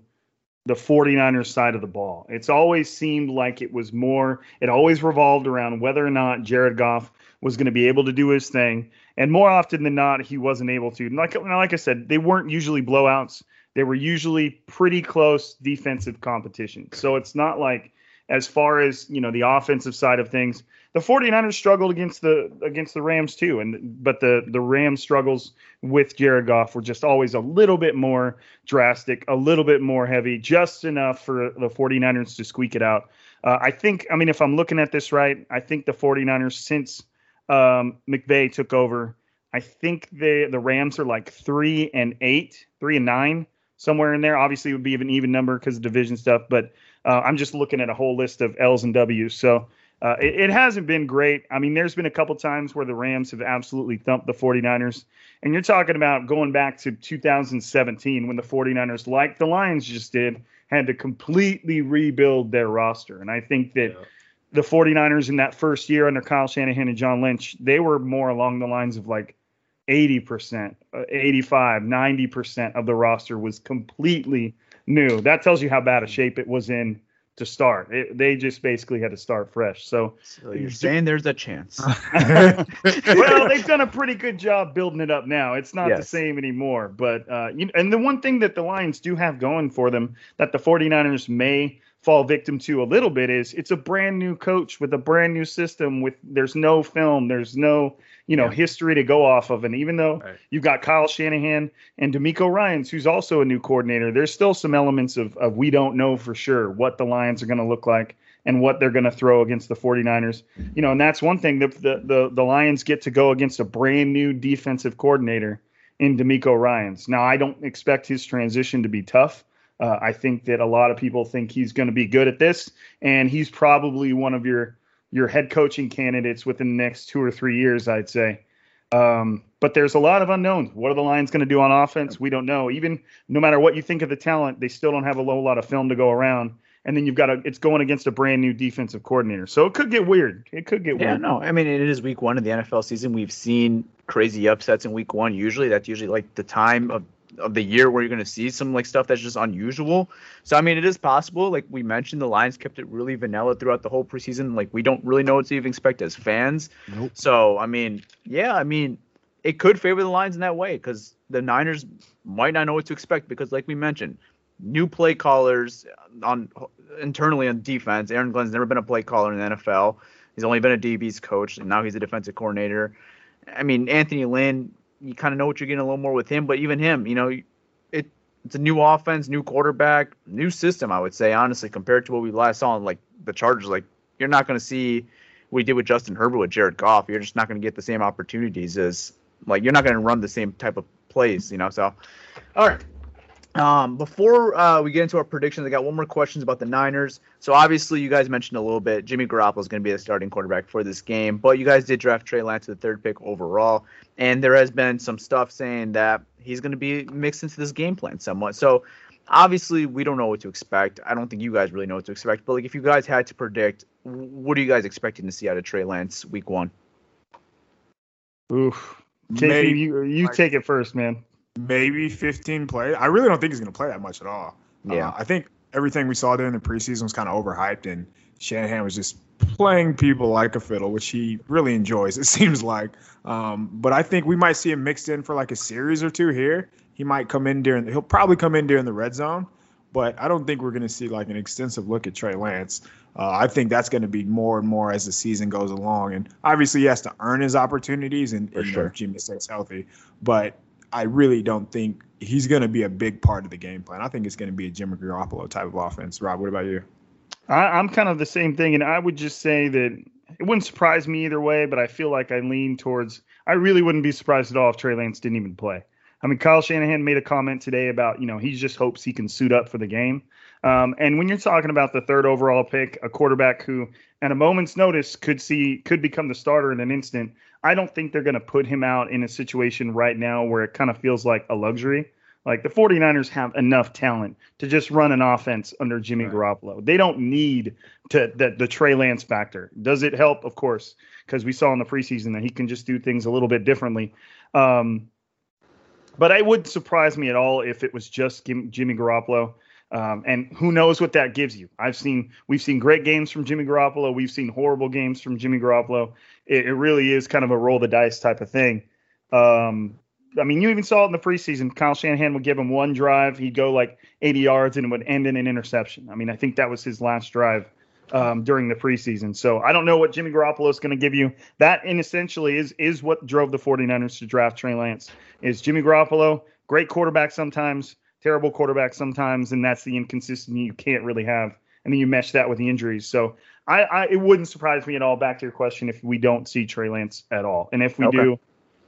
the 49ers side of the ball. It's always seemed like it was more, it always revolved around whether or not Jared Goff was going to be able to do his thing. And more often than not, he wasn't able to. Like, like I said, they weren't usually blowouts. They were usually pretty close defensive competition. So it's not like, as far as, you know, the offensive side of things, the 49ers struggled against the against the Rams too and but the the Rams struggles with Jared Goff were just always a little bit more drastic, a little bit more heavy, just enough for the 49ers to squeak it out. Uh, I think I mean if I'm looking at this right, I think the 49ers since um, McVay took over, I think the the Rams are like 3 and 8, 3 and 9 somewhere in there. Obviously it would be an even number because of division stuff, but uh, I'm just looking at a whole list of L's and W's. So uh, it, it, hasn't been great. I mean, there's been a couple times where the Rams have absolutely thumped the 49ers. And you're talking about going back to 2017 when the 49ers, like the Lions just did, had to completely rebuild their roster. And I think that yeah. the 49ers in that first year under Kyle Shanahan and John Lynch, they were more along the lines of like 80%, 85, 90% of the roster was completely new. That tells you how bad a shape it was in to start. It, they just basically had to start fresh. So, so you're saying there's a chance. (laughs) well, they've done a pretty good job building it up now. It's not yes. the same anymore. But uh, you, and the one thing that the Lions do have going for them that the 49ers may fall victim to a little bit is it's a brand new coach with a brand new system with there's no film, there's no you know yeah. history to go off of, and even though right. you've got Kyle Shanahan and DeMeco Ryans, who's also a new coordinator, there's still some elements of of we don't know for sure what the Lions are going to look like and what they're going to throw against the 49ers. You know, and that's one thing that the, the the Lions get to go against a brand new defensive coordinator in DeMeco Ryans. Now, I don't expect his transition to be tough. Uh, I think that a lot of people think he's going to be good at this, and he's probably one of your your head coaching candidates within the next two or three years, I'd say. Um, but there's a lot of unknowns. What are the Lions going to do on offense? We don't know. Even no matter what you think of the talent, they still don't have a whole lot of film to go around. And then you've got a, it's going against a brand new defensive coordinator. So it could get weird. It could get yeah, weird. Yeah, no. I mean, it is week one of the NFL season. We've seen crazy upsets in week one. Usually that's usually like the time of of the year where you're going to see some like stuff that's just unusual. So I mean, it is possible. Like we mentioned, the Lions kept it really vanilla throughout the whole preseason. Like we don't really know what to even expect as fans. Nope. So I mean, yeah, I mean, it could favor the Lions in that way because the Niners might not know what to expect because, like we mentioned, new play callers on internally on defense. Aaron Glenn's never been a play caller in the NFL. He's only been a DB's coach, and now he's a defensive coordinator. I mean, Anthony Lynn you kind of know what you're getting a little more with him. But even him, you know, it it's a new offense, new quarterback, new system. I would say honestly, compared to what we last saw in like the Chargers, like you're not going to see what we did with Justin Herbert with Jared Goff. You're just not going to get the same opportunities as like you're not going to run the same type of plays, you know. So, all right. Um, before uh, we get into our predictions, I got one more questions about the Niners. So obviously, you guys mentioned a little bit. Jimmy Garoppolo is going to be the starting quarterback for this game, but you guys did draft Trey Lance, to the third pick overall, and there has been some stuff saying that he's going to be mixed into this game plan somewhat. So obviously, we don't know what to expect. I don't think you guys really know what to expect. But like, if you guys had to predict, what are you guys expecting to see out of Trey Lance week one? Oof, Casey, you you take it first, man maybe 15 plays. I really don't think he's going to play that much at all. Yeah. Uh, I think everything we saw during the preseason was kind of overhyped, and Shanahan was just playing people like a fiddle, which he really enjoys, it (laughs) seems like. Um, but I think we might see him mixed in for like a series or two here. He might come in during, he'll probably come in during the red zone, but I don't think we're going to see like an extensive look at Trey Lance. Uh, I think that's going to be more and more as the season goes along. And obviously, he has to earn his opportunities and, and you know, if Jimmy stays healthy. But I really don't think he's going to be a big part of the game plan. I think it's going to be a Jimmy Garoppolo type of offense. Rob, what about you? I, I'm kind of the same thing, and I would just say that it wouldn't surprise me either way, but I feel like I lean towards. I really wouldn't be surprised at all if Trey Lance didn't even play. I mean, Kyle Shanahan made a comment today about you know he just hopes he can suit up for the game. Um, and when you're talking about the third overall pick, a quarterback who, at a moment's notice, could see could become the starter in an instant, I don't think they're going to put him out in a situation right now where it kind of feels like a luxury. Like the 49ers have enough talent to just run an offense under Jimmy Garoppolo. They don't need to the, the Trey Lance factor. Does it help? Of course, because we saw in the preseason that he can just do things a little bit differently. Um, but it wouldn't surprise me at all if it was just Jimmy Garoppolo. Um, and who knows what that gives you? I've seen we've seen great games from Jimmy Garoppolo. We've seen horrible games from Jimmy Garoppolo. It, it really is kind of a roll the dice type of thing. Um, I mean, you even saw it in the preseason. Kyle Shanahan would give him one drive, he'd go like 80 yards, and it would end in an interception. I mean, I think that was his last drive um, during the preseason. So I don't know what Jimmy Garoppolo is going to give you. That, in essentially, is is what drove the 49ers to draft Trey Lance. Is Jimmy Garoppolo great quarterback sometimes, terrible quarterback sometimes, and that's the inconsistency you can't really have. And then you mesh that with the injuries. So I, I it wouldn't surprise me at all. Back to your question, if we don't see Trey Lance at all, and if we Okay. do,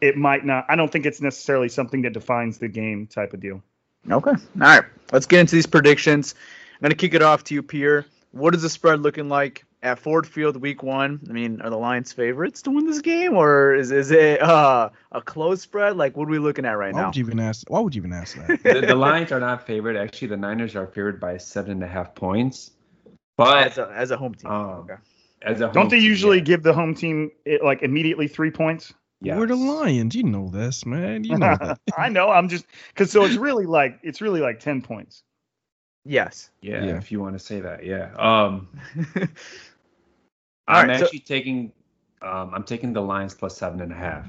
it might not. I don't think it's necessarily something that defines the game type of deal. Okay. All right. Let's get into these predictions. I'm going to kick it off to you, Pierre. What is the spread looking like at Ford Field week one? I mean, are the Lions favorites to win this game, or is, is it uh, a close spread? Like, what are we looking at right Why now? would you even ask? Why would you even ask that? the, the Lions are not favored. Actually, the Niners are favored by seven and a half points. But as, a, as a home team. um, okay. as a Don't they team, usually yeah. give the home team it, like immediately three points? Yeah. We're the Lions. You know this, man. You know. (laughs) I know. I'm just because so it's really like it's really like ten points. Yes. Yeah, Yeah. if you want to say that, yeah. Um, (laughs) I'm right, so- actually taking, um, I'm taking the Lions plus seven and a half.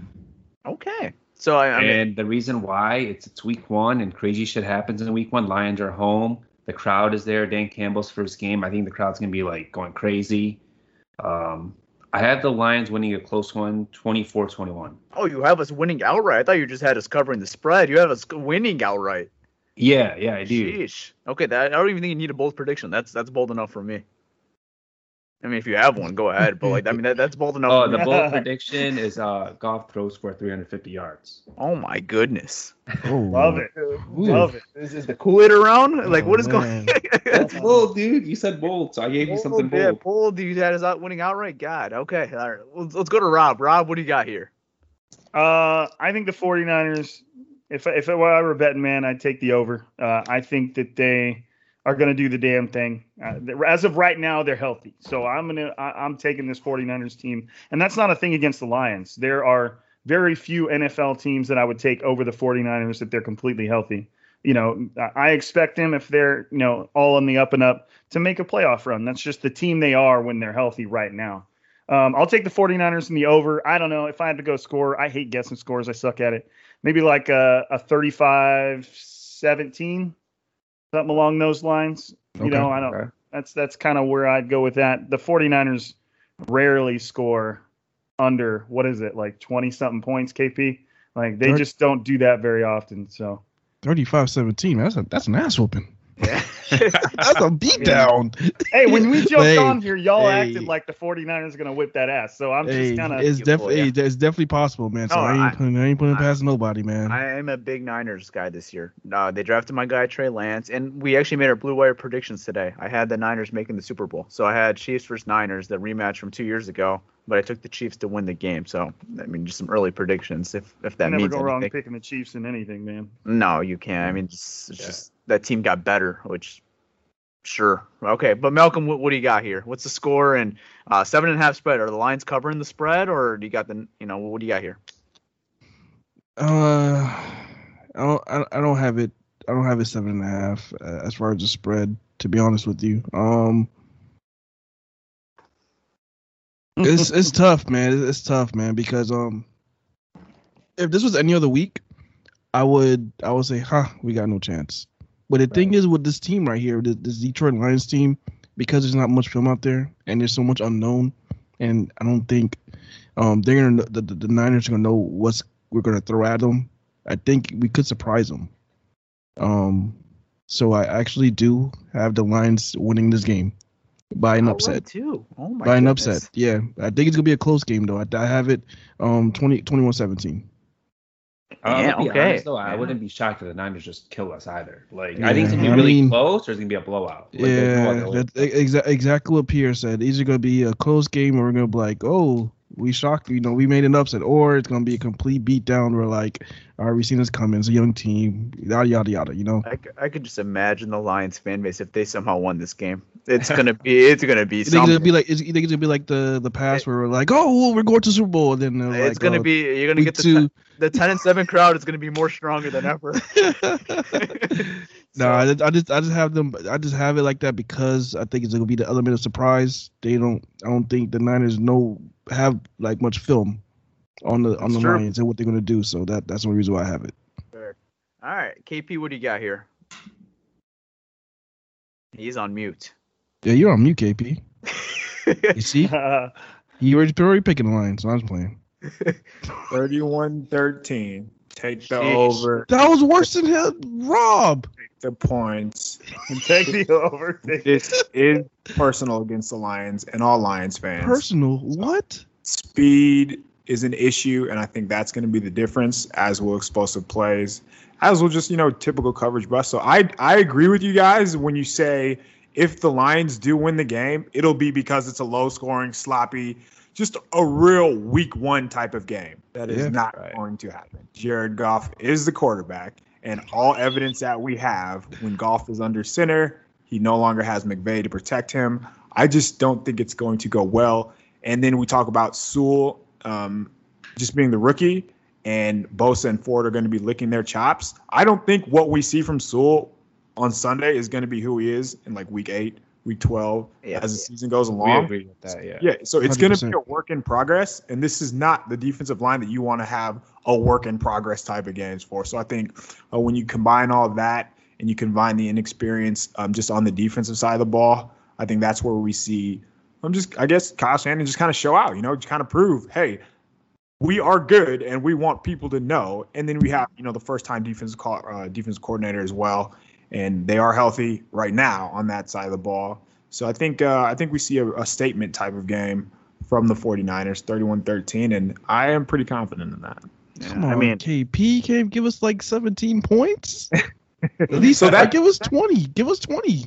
okay. So I, I mean, and the reason why it's it's week one and crazy shit happens in week one. Lions are home. The crowd is there. Dan Campbell's first game. I think the crowd's gonna be like going crazy. Um, I have the Lions winning a close one, 24-21. oh, you have us winning outright. I thought you just had us covering the spread. You have us winning outright. Yeah, yeah, I do. Sheesh. Okay, that I don't even think you need a bold prediction. That's that's bold enough for me. I mean, if you have one, go ahead. But like, I mean, that, that's bold enough. Oh, for the bold (laughs) prediction is uh Goff throws for 350 yards. oh my goodness. Oh, Love it. Love it. This Is, is the Kool-Aid around? Like, Oh, what is man. going? (laughs) That's bold, dude. You said bold, so I gave you something bold. Yeah, bold. bold. You had out winning outright. God. Okay. All right. Let's, let's go to Rob. Rob, what do you got here? Uh, I think the 49ers, if if I were a betting man, I'd take the over. Uh, I think that they are going to do the damn thing. Uh, as of right now, they're healthy. So I'm gonna I, I'm taking this 49ers team, and that's not a thing against the Lions. There are very few NFL teams that I would take over the 49ers if they're completely healthy. You know, I- I expect them if they're you know all on the up and up to make a playoff run. That's just the team they are when they're healthy right now. Um, I'll take the 49ers in the over. I don't know if I had to go score. I hate guessing scores. I suck at it. Maybe like a, a 35 17, something along those lines. You Okay. know, I don't, Okay. that's, that's kind of where I'd go with that. The 49ers rarely score under, what is it, like 20 something points, KP? Like they Thirty- just don't do that very often. So 35-17. That's a that's an ass whooping. Yeah. That's a beatdown. hey, when we jumped Hey, on here, y'all hey. acted like the 49ers are going to whip that ass. So I'm Hey, just kind of. it's Yeah. definitely it's definitely possible, man. So No, I ain't I- putting I ain't putting I- past nobody, man. I am a big Niners guy this year. Uh, they drafted my guy Trey Lance, and we actually made our Blue Wire predictions today. I had the Niners making the Super Bowl, so I had Chiefs versus Niners, the rematch from two years ago. But I took the Chiefs to win the game. So I mean, just some early predictions, if if that never means go wrong picking the Chiefs in anything, man. No, you can't. I mean, it's, it's Yeah. just that team got better, which sure. Okay, but Malcolm, what, what do you got here? What's the score and uh, seven and a half spread? Are the Lions covering the spread, or do you got the you know what do you got here? Uh, I don't I, I don't have it. I don't have it seven and a half uh, as far as the spread. To be honest with you, um, it's (laughs) it's tough, man. It's, it's tough, man, because um, if this was any other week, I would I would say, huh, we got no chance. But the thing is, with this team right here, this, this Detroit Lions team, because there's not much film out there and there's so much unknown, and I don't think um, they're gonna the, the, the Niners are gonna know what's we're gonna throw at them. I think we could surprise them. Um, so I actually do have the Lions winning this game by an upset. too. Oh my By an goodness. upset, yeah. I think it's gonna be a close game though. I, I have it um 20, 21-17. Uh, Yeah, to okay. honest, though, I wouldn't be shocked if the Niners just kill us either. Like, Yeah, I think it's gonna be I really mean- close, or it's gonna be a blowout. Like, there's no Yeah, other that's exa- exactly what Pierre said. Either gonna be a close game, or we're gonna be like, oh, we shocked, you know, we made an upset, or it's gonna be a complete beatdown. We're like, all right, we seen this coming. It's a young team, yada yada yada. You know, I could just imagine the Lions fan base if they somehow won this game. It's (laughs) gonna be it's gonna be it's gonna be like, think it's gonna be like the the past where we're like, oh, well, we're going to Super Bowl, and then they're like, it's gonna oh, be you're gonna get the ten, the ten and seven crowd is gonna be more stronger than ever. (laughs) (laughs) no, I, just- I just I just have them. I just have it like that because I think it's gonna be the element of surprise. They don't. I don't think the Niners know have like much film on the on That's the true. Lions and what they're gonna do. So that that's the reason why I have it. All right, KP, what do you got here? He's on mute. Yeah, you're on mute, KP. (laughs) You see, (laughs) you already already picking the line, so I was playing. (laughs) 31-13. Take the Sheesh. over. That was worse than him, Rob. The points. And (laughs) take the over. This is personal against the Lions and all Lions fans. Personal, what? Speed is an issue, and I think that's going to be the difference, as will explosive plays, as will just you know typical coverage bust. So I I agree with you guys when you say if the Lions do win the game, it'll be because it's a low scoring, sloppy, just a real week one type of game. That is Yeah. not going to happen. Jared Goff is the quarterback, and all evidence that we have when Goff is under center, he no longer has McVay to protect him. I just don't think it's going to go well. And then we talk about Sewell um, just being the rookie, and Bosa and Ford are going to be licking their chops. I don't think what we see from Sewell on Sunday is going to be who he is in like week eight, week 12 Yeah. as the season goes We along. agree with that, yeah. Yeah, so it's going to be a work in progress, and this is not the defensive line that you want to have a work in progress type of games for. So I think uh, when you combine all of that and you combine the inexperience um, just on the defensive side of the ball, I think that's where we see. I'm just, I guess, Kyle Shanahan just kind of show out, you know, just kind of prove, hey, we are good, and we want people to know. And then we have, you know, the first time defense call, uh, defense coordinator as well, and they are healthy right now on that side of the ball. So I think uh, I think we see a, a statement type of game from the 49ers, 31-13, and I am pretty confident in that. Come I on, mean- KP can't give us like 17 points. (laughs) At least So so that- that give us 20. Give us 20.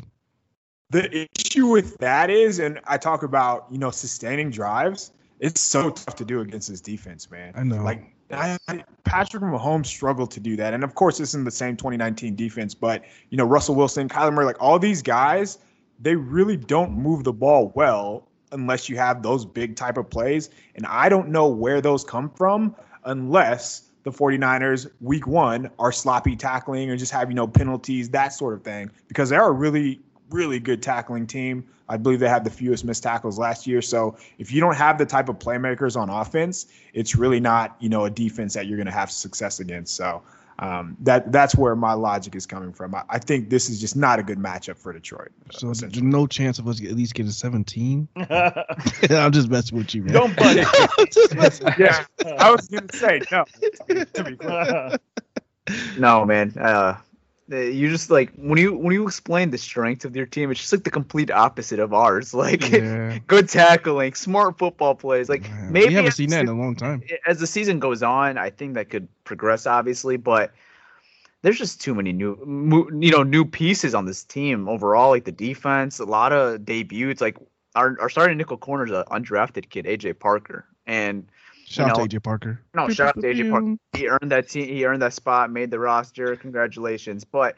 The issue with that is, and I talk about you know sustaining drives. It's so tough to do against this defense, man. I know. Like I, I- Patrick Mahomes struggled to do that, and of course, this isn't the same 2019 defense, but you know Russell Wilson, Kyler Murray, like all these guys, they really don't move the ball well unless you have those big type of plays, and I don't know where those come from unless the 49ers week one are sloppy tackling or just have you know penalties that sort of thing because they're really really good tackling team i believe they had the fewest missed tackles last year so if you don't have the type of playmakers on offense it's really not you know a defense that you're going to have success against so um, that that's where my logic is coming from I, I think this is just not a good matchup for detroit So there's no chance of us at least getting 17. (laughs) (laughs) I'm just messing with you, man. Don't butt it. (laughs) I'm just messing with yeah i was going to say no to be clear. No, man. Uh, uh, you just like when you when you explain the strength of your team, it's just like the complete opposite of ours. (laughs) Like Yeah. good tackling, smart football plays. Like Yeah, maybe we haven't seen that in a long time. as the season goes on, I think that could progress, obviously, but there's just too many new, you know, new pieces on this team overall. Like the defense, a lot of debuts. Like our our starting nickel corner is an undrafted kid, AJ Parker, and Shout out know, to AJ Parker. no, shout out to AJ Parker. (laughs) He earned that team. He earned that spot. Made the roster. Congratulations. But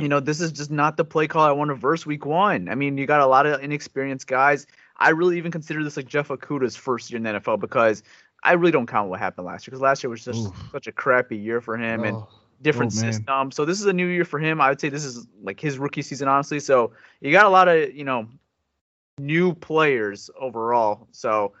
you know, this is just not the play call I want to verse week one. I mean, you got a lot of inexperienced guys. I really even consider this like Jeff Okudah's first year in the NFL because I really don't count what happened last year because last year was just Oof. such a crappy year for him and Oh, different oh, system. So this is a new year for him. I would say this is like his rookie season, honestly. So you got a lot of you know new players overall. So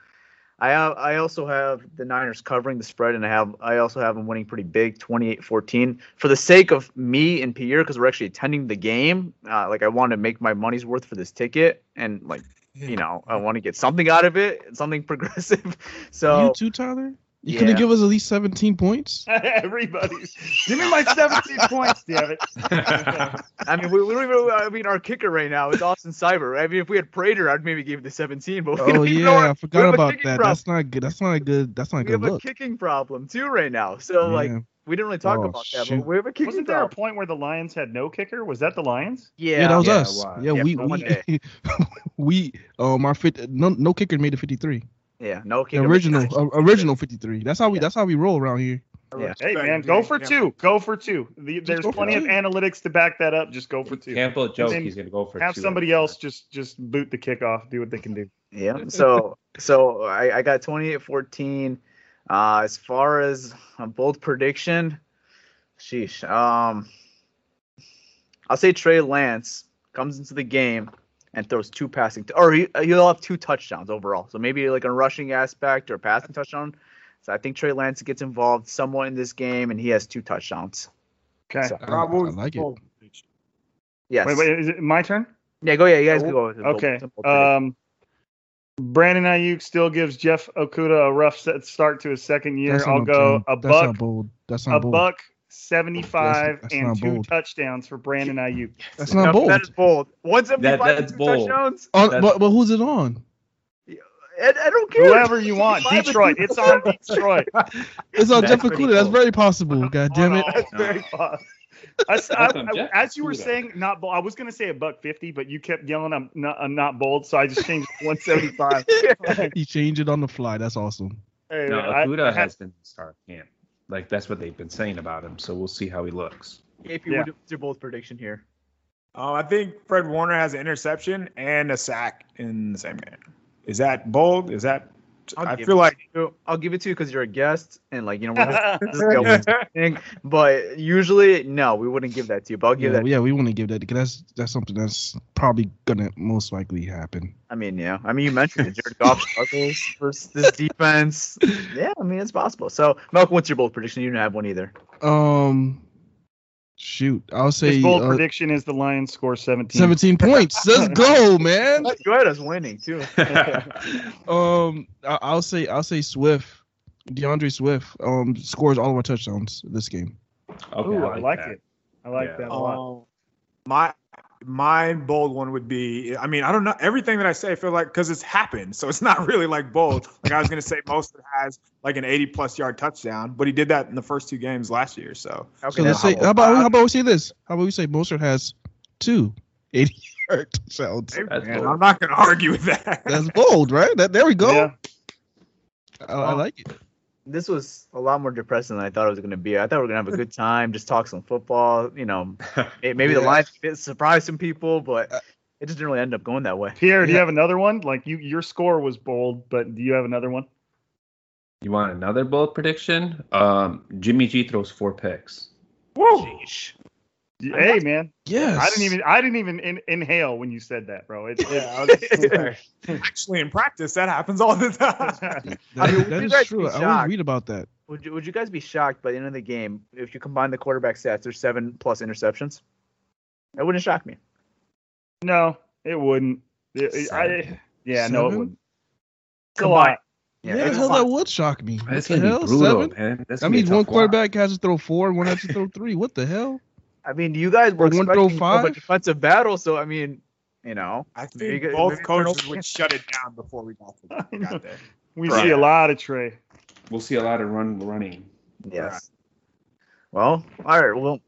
I have, I also have the Niners covering the spread, and I have I also have them winning pretty big, 28-14. For the sake of me and Pierre, because we're actually attending the game, uh, like I want to make my money's worth for this ticket, and like you know I want to get something out of it, something (laughs) progressive. So you too, Tyler. You yeah. couldn't give us at least 17 points. (laughs) Everybody's give me my (laughs) 17 points, damn it. (laughs) I mean, we, we don't even. I mean, our kicker right now is Austin Seibert. I mean, if we had Prater, I'd maybe give it the 17. But we Oh don't know yeah, our- I forgot about that. problem. That's not good. That's not a good. That's not a we good have a kicking problem too right now. So like, we didn't really talk Oh, about that, but we have a kicking Wasn't there a point where the Lions had no kicker? Was that the Lions? Yeah, Yeah, that was Yeah, us. it. Yeah, Yeah, we we we um our fit no no kicker made the 53. Yeah, no The original original 53. That's how we Yeah. that's how we roll around here. Yeah. Hey man, go for two. Go for two. The, there's go for plenty of analytics to back that up. Just go for two. Campbell joke he's gonna go for Have two somebody else just just boot the kickoff. Do what they can do. Yeah. So (laughs) so I, I got 28-14. Uh, as far as a bold prediction, sheesh. Um, I'll say Trey Lance comes into the game and throws two passing, or he, he'll have two touchdowns overall. So maybe like a rushing aspect or a passing touchdown. So I think Trey Lance gets involved somewhat in this game, and he has two touchdowns. Okay. So, I, Rob, what I like it. bold yes. Wait, wait, is it my turn? Yeah, go. Yeah, you guys can go. With the Okay. some bold prediction. Um, Brandon Aiyuk still gives Jeff Okudah a rough set start to his second year. That's I'll go game. a That's buck, not bold. That's a not bold. buck, seventy-five, That's- that's and two bold. touchdowns for Brandon Aiyuk. That's not No, bold. That is bold. 175 That- that's two bold. touchdowns. On- That's- but, but who's it on? I, I don't care. Whoever you want, Detroit. It's on Detroit. (laughs) It's on That's Jeff pretty Okudah. That's very possible. (laughs) God damn it. Oh, that's very possible. (laughs) I s- I- Welcome, I- as you were saying, not bold. I was going to say a buck fifty, but you kept yelling, "I'm not, I'm not bold," so I just changed one seventy-five. he changed it on the fly. That's awesome. Hey, No, I- Okudah has been star camp. Like that's what they've been saying about him. So we'll see how he looks. If you Yeah. would do both prediction here. Uh, I think Fred Warner has an interception and a sack in the same game. Is that bold? Is that? I'll I feel like you. I'll give it to you because you're a guest and like you know we're this is a one thing. But usually no, we wouldn't give that to you. But I'll give Yeah, that. yeah, we want to give that because that's that's something that's probably gonna most likely happen. I mean, yeah. I mean, you mentioned it. Jared Goff (laughs) struggles versus this defense. (laughs) Yeah, I mean it's possible. So Malcolm, what's your bold prediction? You didn't have one either. Um, shoot, I'll say His bold uh, prediction is the Lions score seventeen. 17 points. (laughs) Let's go, man. You had us winning too. (laughs) Um, I- I'll say I'll say Swift, D'Andre Swift, um, scores all of our touchdowns this game. Okay, Ooh, I like that. it. I like Yeah. that a lot. Um, my my bold one would be. I mean, I don't know everything that I say. I feel like because it's happened, so it's (laughs) not really like bold. Like I was gonna say, Mostert has like an 80 plus yard touchdown, but he did that in the first two games last year. So Okay, So let's now say how about how about we say this? How about we say Mostert has two 80 (laughs) yard touchdowns? Hey, man. I'm not gonna (laughs) argue with that. That's bold, right? That there we go. Yeah. I, I like it. This was a lot more depressing than I thought it was going to be. I thought we were going to have a good time, just talk some football. You know, (laughs) may- maybe the Yeah. Lions could surprise some people, but it just didn't really end up going that way. Pierre, do you have another one? Like you, your score was bold, but do you have another one? You want another bold prediction? Um, Jimmy G throws four picks. Woo! Hey, man, Yes. I didn't even, I didn't even in, inhale when you said that, bro. It, Yeah, it, (laughs) Actually, in practice, that happens all the time. (laughs) That, I mean, that you is guys true. I always shocked. read about that. Would you Would you guys be shocked by the end of the game if you combine the quarterback stats? There's seven plus interceptions. That wouldn't shock me. no, it wouldn't. It- I, yeah, no, it wouldn't. It's a Combined. lot. Yeah, it's hell, that would shock me. What That's the gonna hell? be brutal, Seven? man. That's That gonna be a means one tough watch. quarterback has to throw four and one has to throw three. What the hell? I mean, you guys were Or one throw expecting a five? defensive battle, so I mean, you know, I think get- both maybe coaches turn would shut it down before we got, we got there. (laughs) We Right. see a lot of Trey. We'll see a lot of run running. yes. Well, all right. Well,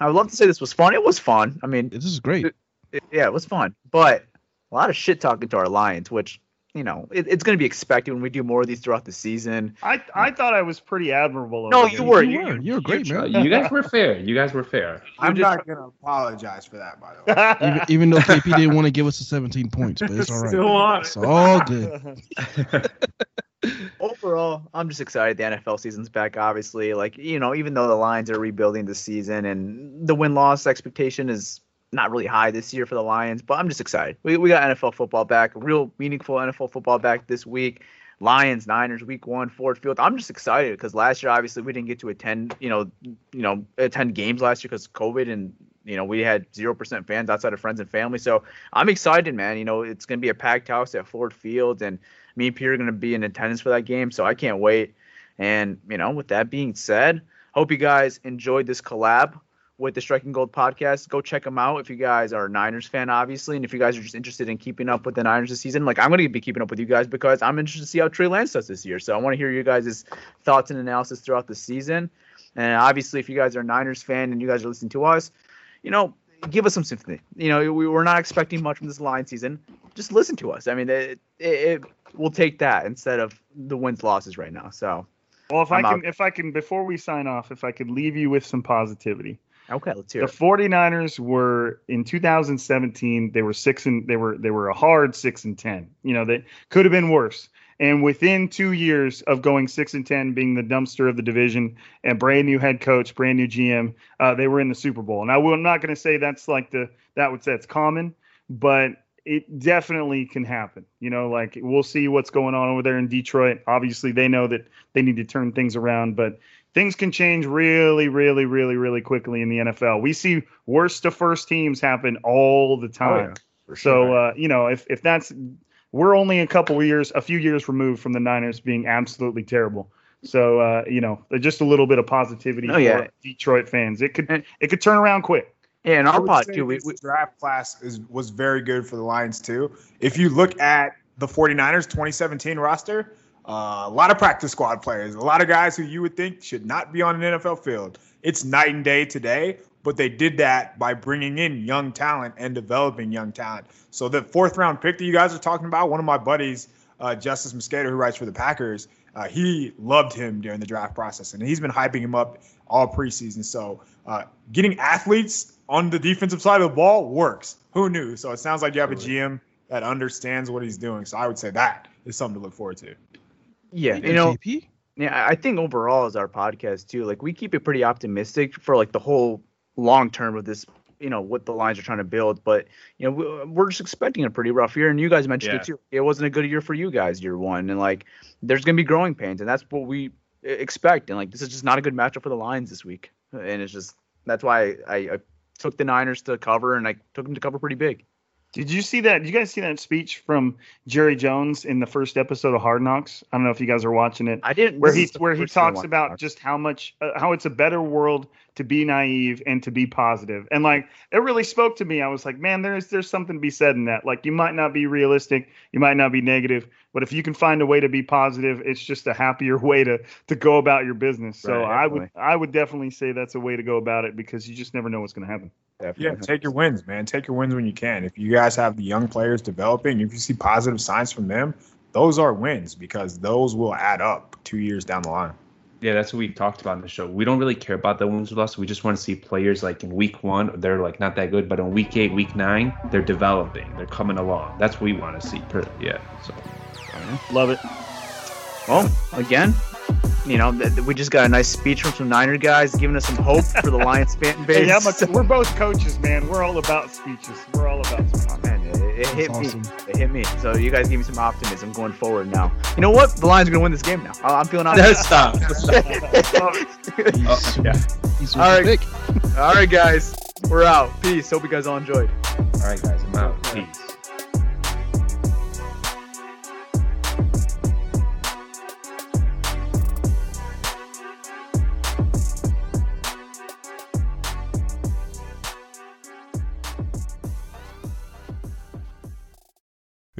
I would love to say this was fun. It was fun. I mean, This is great. it, yeah, it was fun, but a lot of shit talking to our Lions, which you know it, it's going to be expected when we do more of these throughout the season. I, I thought I was pretty admirable. No, over you there. were. You were. You were great, man. you guys were fair. You guys were fair. I'm just- not gonna apologize for that, by the way. (laughs) even, even though KP didn't want to give us the 17 points, but it's all right. Still on. It's all good. (laughs) Overall, I'm just excited the NFL season's back. Obviously, like you know, even though the Lions are rebuilding this season and the win loss expectation is not really high this year for the Lions, but I'm just excited. We we got NFL football back, real meaningful NFL football back this week. Lions, Niners, Week One, Ford Field. I'm just excited because last year obviously we didn't get to attend, you know, you know, attend games last year because COVID and you know we had zero percent fans outside of friends and family. So I'm excited, man. You know, it's gonna be a packed house at Ford Field, and me and Peter are gonna be in attendance for that game. So I can't wait. And you know, with that being said, hope you guys enjoyed this collab with the Striking Gold podcast. Go check them out if you guys are a Niners fan, obviously, and if you guys are just interested in keeping up with the Niners this season. Like I'm going to be keeping up with you guys because I'm interested to see how Trey Lance does this year. So I want to hear you guys' thoughts and analysis throughout the season. And obviously, if you guys are a Niners fan and you guys are listening to us, you know, give us some sympathy. You know, we, we're not expecting much from this line season. Just listen to us. I mean, it, it, it we'll take that instead of the wins losses right now. So. Well, if I'm I can, out. if I can, before we sign off, if I could leave you with some positivity. Okay, let's hear The 49ers were in 2017, they were 6 and they were they were a hard 6 and 10. You know, they could have been worse. And within 2 years of going 6 and 10 being the dumpster of the division and brand new head coach, brand new GM, uh, they were in the Super Bowl. And I will, I'm not going to say that's like the that would say it's common, but it definitely can happen. You know, like we'll see what's going on over there in Detroit. Obviously, they know that they need to turn things around, but things can change really, really, really, really quickly in the NFL. We see worst to first teams happen all the time. so, uh, you know, if if that's we're only a couple of years, a few years removed from the Niners being absolutely terrible. So, uh, you know, just a little bit of positivity Oh, for yeah. Detroit fans. It could And- it could turn around quick. Yeah, and our would pod too. We, we, draft class is was very good for the Lions too. If you look at the 49ers 2017 roster, uh, a lot of practice squad players, a lot of guys who you would think should not be on an NFL field. It's night and day today, but they did that by bringing in young talent and developing young talent. So the fourth round pick that you guys are talking about, one of my buddies, uh, Justis Mosqueda, who writes for the Packers, uh, he loved him during the draft process, and he's been hyping him up all preseason. So uh, getting athletes on the defensive side of the ball works. Who knew? So it sounds like you have a GM that understands what he's doing. So I would say that is something to look forward to. Yeah, you know. Yeah, I think overall as our podcast too, like we keep it pretty optimistic for like the whole long term of this, you know, what the lines are trying to build. But you know, we- we're just expecting a pretty rough year, and you guys mentioned Yeah. it too. It wasn't a good year for you guys year one, and like there's gonna be growing pains, and that's what we expect. And like this is just not a good matchup for the Lions this week, and it's just that's why I, I took the Niners to cover, and I took them to cover pretty big. Did you see that? Did you guys see that speech from Jerry Jones in the first episode of Hard Knocks? I don't know if you guys are watching it. I didn't where he where he first thing I talks about just how much uh, how it's a better world to be naive and to be positive and like it really spoke to me i was like man there's there's something to be said in that like you might not be realistic you might not be negative but if you can find a way to be positive it's just a happier (laughs) way to to go about your business so Right, i would i would definitely say that's a way to go about it because you just never know what's going to happen Yeah, take your wins, man. Take your wins when you can. If you guys have the young players developing, if you see positive signs from them, those are wins because those will add up two years down the line. Yeah, that's what we've talked about in the show. We don't really care about the wins or losses. We just want to see players like in week one, they're like not that good, but in week eight, week nine, they're developing, they're coming along. That's what we want to see. Per, yeah. So love it Well, again, you know, th- th- we just got a nice speech from some Niner guys giving us some hope for the Lions (laughs) fan base. hey, how much, we're both coaches man we're all about speeches we're all about Oh, man, it, it hit awesome. me. It hit me. So you guys gave me some optimism going forward now. You know what? The Lions are gonna win this game now. I- I'm feeling optimistic. (laughs) stop. (laughs) He's, oh, yeah. he's all right. All right, guys, we're out. Peace. Hope you guys all enjoyed. All right, guys, I'm out. Peace.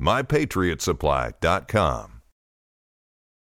MyPatriotSupply.com.